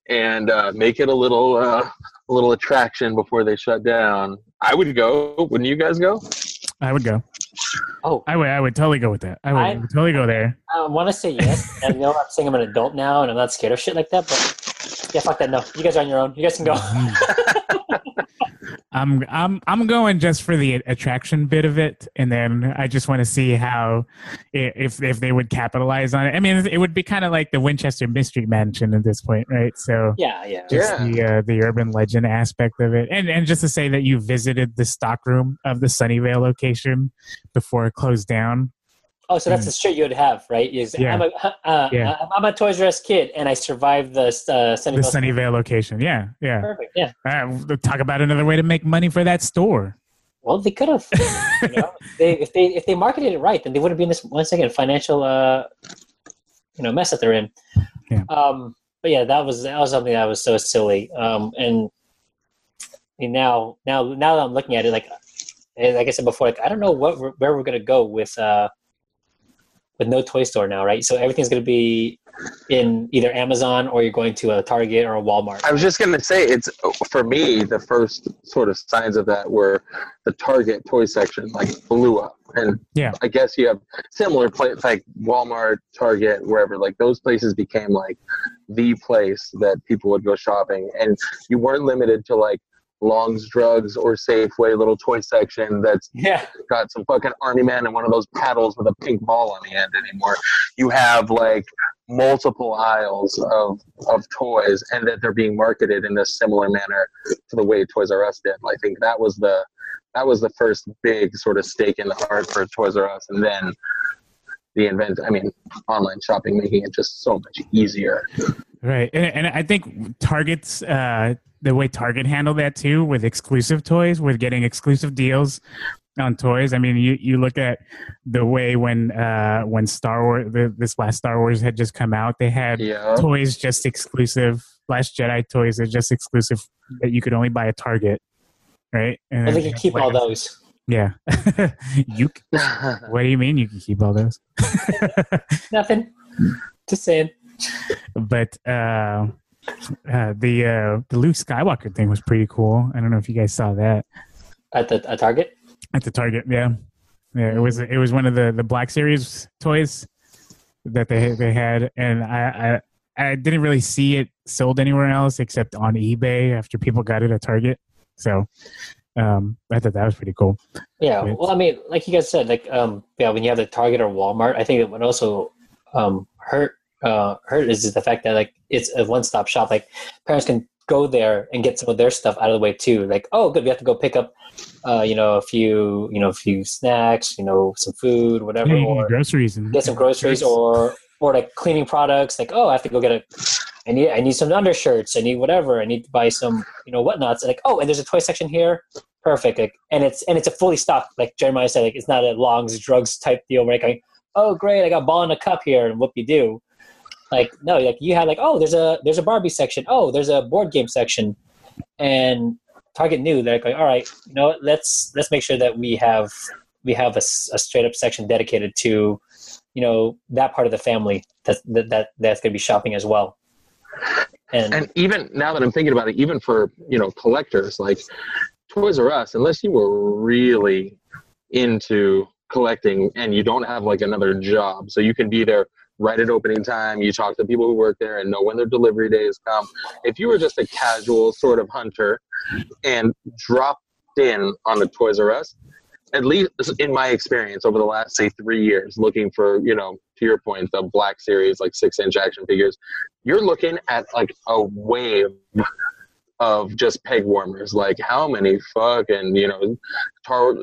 and uh, make it a little uh, a little attraction before they shut down. I would go. Wouldn't you guys go? I would go. Oh, I would. I would totally go with that. I would, I- totally go there. I want to say yes. and you know, I'm saying I'm an adult now, and I'm not scared of shit like that. But yeah, fuck that. No, you guys are on your own. You guys can go. *laughs* I'm I'm I'm going just for the attraction bit of it, and then I just want to see how if if they would capitalize on it. I mean, it would be kind of like the Winchester Mystery Mansion at this point, right? So yeah, yeah. just Yeah. the uh, the urban legend aspect of it, and and just to say that you visited the stockroom of the Sunnyvale location before it closed down. Oh, so that's the shit you would have, right? Is Yeah. I'm a uh, Yeah. uh, I'm a Toys R Us kid, and I survived the uh, Sunny The Sunnyvale location, yeah, yeah. Perfect. Yeah. Uh, talk about another way to make money for that store. Well, they could have. you know, *laughs* they, if they if they marketed it right, then they wouldn't be in this once again financial uh, you know mess that they're in. Yeah. Um, but yeah, that was that was something that was so silly. Um, and now now now that I'm looking at it, like like I said before, like I don't know what we're, where we're gonna go with uh, with no toy store now, right? So everything's gonna be in either Amazon or you're going to a Target or a Walmart. I was just gonna say it's for me the first sort of signs of that were the Target toy section like blew up, and Yeah. I guess you have similar places like Walmart, Target, wherever. Like those places became like the place that people would go shopping, and you weren't limited to like Long's Drugs or Safeway little toy section that's Yeah, got some fucking army man and one of those paddles with a pink ball on the end anymore. You have like multiple aisles of of toys and that they're being marketed in a similar manner to the way Toys R Us did. I think that was the that was the first big sort of stake in the heart for Toys R Us and then the invent I mean online shopping making it just so much easier. Right, and, and I think Target's uh, the way Target handled that too with exclusive toys, with getting exclusive deals on toys. I mean, you, you look at the way when uh, when Star Wars the, this last Star Wars had just come out, they had Yeah. toys just exclusive. Last Jedi toys are just exclusive that you could only buy at Target, right? And then- you keep all those. Yeah, *laughs* you. *laughs* What do you mean you can keep all those? *laughs* Nothing. Just saying. but uh, uh, the uh, the Luke Skywalker thing was pretty cool. I don't know if you guys saw that At the at Target. at the Target. Yeah, yeah. It was it was one of the the Black Series toys that they they had, and I I, I didn't really see it sold anywhere else except on eBay after people got it at Target. So um, I thought that was pretty cool. Yeah. Right. Well, I mean, like you guys said, like um, yeah, when you have the Target or Walmart, I think it would also um hurt uh hurt is the fact that like it's a one stop shop. Like parents can go there and get some of their stuff out of the way too. Like, oh, good, we have to go pick up, uh, you know, a few, you know, a few snacks, you know, some food, whatever, Yeah, or groceries and get some groceries or or like cleaning products. Like oh i have to go get a i need i need some undershirts i need whatever i need to buy some you know whatnots. Like oh and there's a toy section here? Perfect. Like, and it's and it's a fully stocked like jeremiah said like it's not a longs drugs type deal where like oh great i got ball in a cup here and whoop you do like no like you had like oh there's a there's a barbie section. Oh there's a board game section. And target knew that like all right you know what, let's let's make sure that we have we have a, a straight up section dedicated to you know that part of the family that's that, that that's going to be shopping as well. And, and even now that I'm thinking about it, even for you know collectors like Toys R Us, unless you were really into collecting and you don't have like another job, so you can be there right at opening time. You talk to people who work there and know when their delivery days come. If you were just a casual sort of hunter and dropped in on the Toys R Us, at least in my experience over the last say three years, looking for you know to your point the Black Series like six inch action figures, you're looking at like a wave of just peg warmers. Like how many fucking you know tar-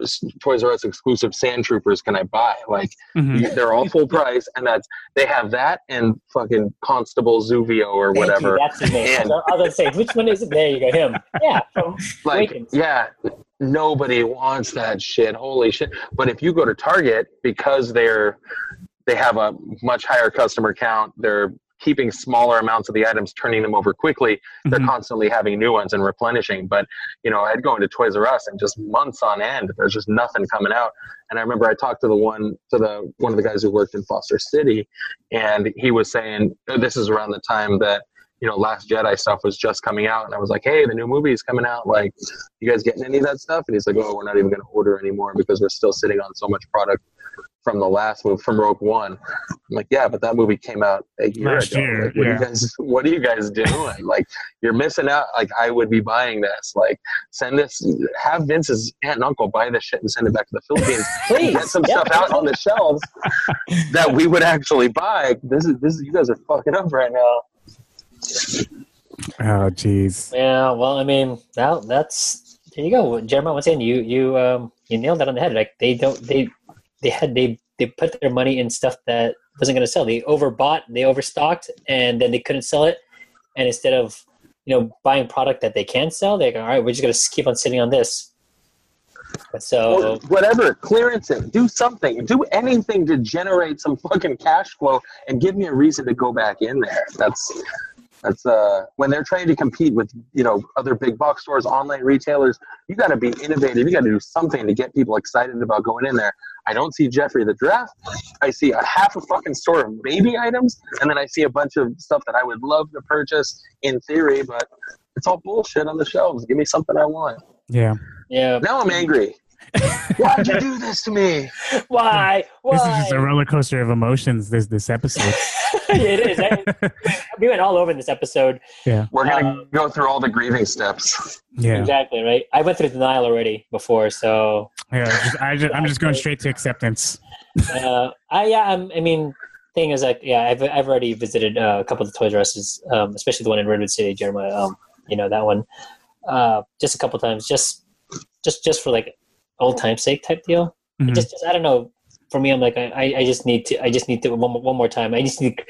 Toys R Us exclusive Sand Troopers can I buy? Like Mhm. they're all full price, and that's they have that and fucking Constable Zuvio or Thank you, whatever. that's his name. And- I was going to say, which one is it? There you go, him. Yeah, *laughs* like Awakens. yeah nobody wants that shit holy shit but if you go to target because they're they have a much higher customer count they're keeping smaller amounts of the items turning them over quickly they're Mhm. constantly having new ones and replenishing but you know i'd go into toys r us and just months on end there's just nothing coming out and i remember i talked to the one to the one of the guys who worked in foster city and he was saying this is around the time that you know, Last Jedi stuff was just coming out, and I was like, "Hey, the new movie is coming out. Like, you guys getting any of that stuff?" And he's like, "Oh, we're not even going to order anymore because we're still sitting on so much product from the last movie from Rogue One." I'm like, "Yeah, but that movie came out a year Last ago. year, Like, what yeah. are you guys? *laughs* What are you guys doing? like, you're missing out. Like, I would be buying this. Like, send this. Have Vince's aunt and uncle buy this shit and send it back to the Philippines. *laughs* Please. Get some Yeah. stuff out on the shelves that we would actually buy. This is this. Is, you guys are fucking up right now." Oh, jeez. Yeah, well, I mean, now that's there you go, Jeremiah. Once again, you you um you nailed that on the head. Like they don't they they had they they put their money in stuff that wasn't going to sell. They overbought, they overstocked, and then they couldn't sell it. And instead of you know buying product that they can sell, they go, all right, we're just going to keep on sitting on this. So whatever, clearance it, do something, do anything to generate some fucking cash flow and give me a reason to go back in there. That's That's uh, when they're trying to compete with you know other big box stores, online retailers. You got to be innovative. You got to do something to get people excited about going in there. I don't see Geoffrey the Giraffe. I see a half a fucking store of baby items, and then I see a bunch of stuff that I would love to purchase in theory, but it's all bullshit on the shelves. Give me something I want. Yeah. Yeah. Now I'm angry. Why'd you do this to me? Why? *laughs* Why? This is just a roller coaster of emotions. This this episode. *laughs* it is. I- we went all over in this episode. Yeah. We're gonna Um, go through all the grieving steps. Yeah. Exactly right. I went through denial already before, so Yeah. Just, I just, I'm just going straight to acceptance. uh, I yeah. I'm, I mean, thing is like yeah, I've I've already visited uh, a couple of the Toys R Us's, um, especially the one in Redwood City, Jeremiah. Um, you know that one, uh, just a couple times, just just just for like old time's sake type deal. Mhm. Just, just I don't know. For me, I'm like I, I- I just need to I just need to one, more- one more time. I just need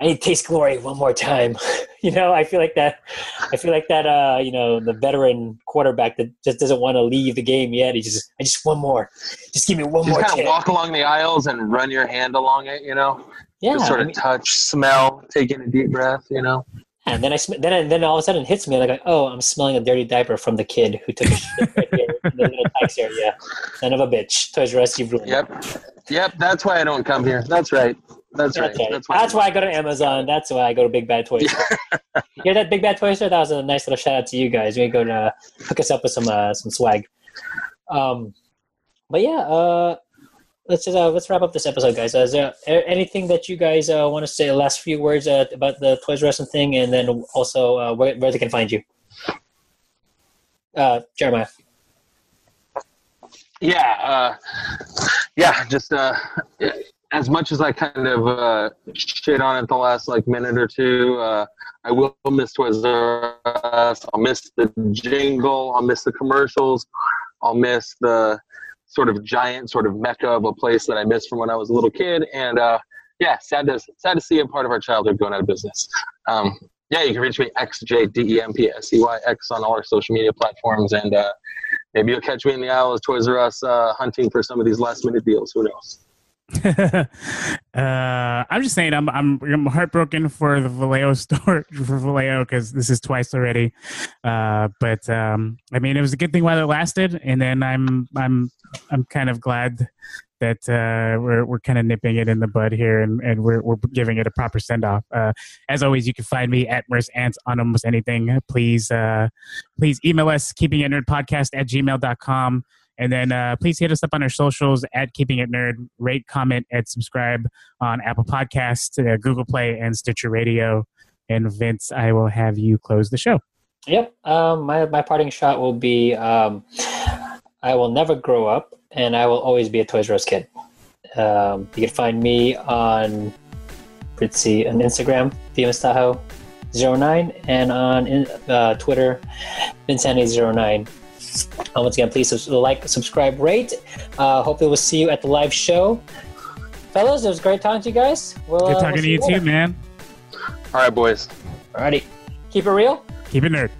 I need to taste glory one more time. *laughs* you know, I feel like that. I feel like that. Uh, you know, the veteran quarterback that just doesn't want to leave the game yet. He just I just one more. Just give me one Just more kind of walk along the aisles and run your hand along it, you know. yeah, Just sort I of mean- touch, smell, take in a deep breath, you know. And then I sm- then then all of a sudden it hits me like oh I'm smelling a dirty diaper from the kid who took a shit right here in the little Tikes area. Son of a bitch, Toys R Us, you've ruined. it. Yep, yep. That's why I don't come here. That's right. That's, That's right. right. That's why, I go to Amazon. That's why I go to Big Bad Toy Store. you *laughs* hear that Big Bad Toy Store? That was a nice little shout out to you guys. We go to hook us up with some uh, some swag. Um, but yeah, uh, let's just, uh, let's wrap up this episode, guys. Uh, is there anything that you guys uh, want to say? Last few words uh, about the Toys R Us thing, and then also uh, where where they can find you. Uh, Jeremiah. Yeah, yeah. Just as much as I kind of shit on it the last like minute or two, I will miss Toys R Us. I'll miss the jingle. I'll miss the commercials. I'll miss the sort of giant sort of mecca of a place that I missed from when I was a little kid. And uh, yeah, sad to sad to see a part of our childhood going out of business. Um, yeah, you can reach me xjdempsey on all our social media platforms, and uh, maybe you'll catch me in the aisle of Toys R Us uh, hunting for some of these last minute deals. Who knows? *laughs* uh, I'm just saying I'm I'm I'm heartbroken for the Vallejo *laughs* store for Vallejo because this is twice already. Uh, but um, I mean, it was a good thing while it lasted, and then I'm I'm I'm kind of glad that uh, we're we're kind of nipping it in the bud here, and, and we're we're giving it a proper send off. Uh, as always, you can find me at Merce Ants on almost anything. Please uh, please email us keeping it nerd podcast at gmail.com. And then uh, please hit us up on our socials at Keeping It Nerd. Rate, comment, and subscribe on Apple Podcasts, uh, Google Play, and Stitcher Radio. And Vince, I will have you close the show. Yep. Um, my my parting shot will be um, I will never grow up, and I will always be a Toys R Us kid. Um, you can find me on let's on Instagram, Tahoe09, and on uh, Twitter, Vincente09. Uh, once again, please subs- like, subscribe, rate. Uh, hopefully, we'll see you at the live show. Fellas, it was great talking to you guys. We'll, Good uh, talking we'll to you see too, man. All right, boys. Alrighty. Keep it real. Keep it nerd.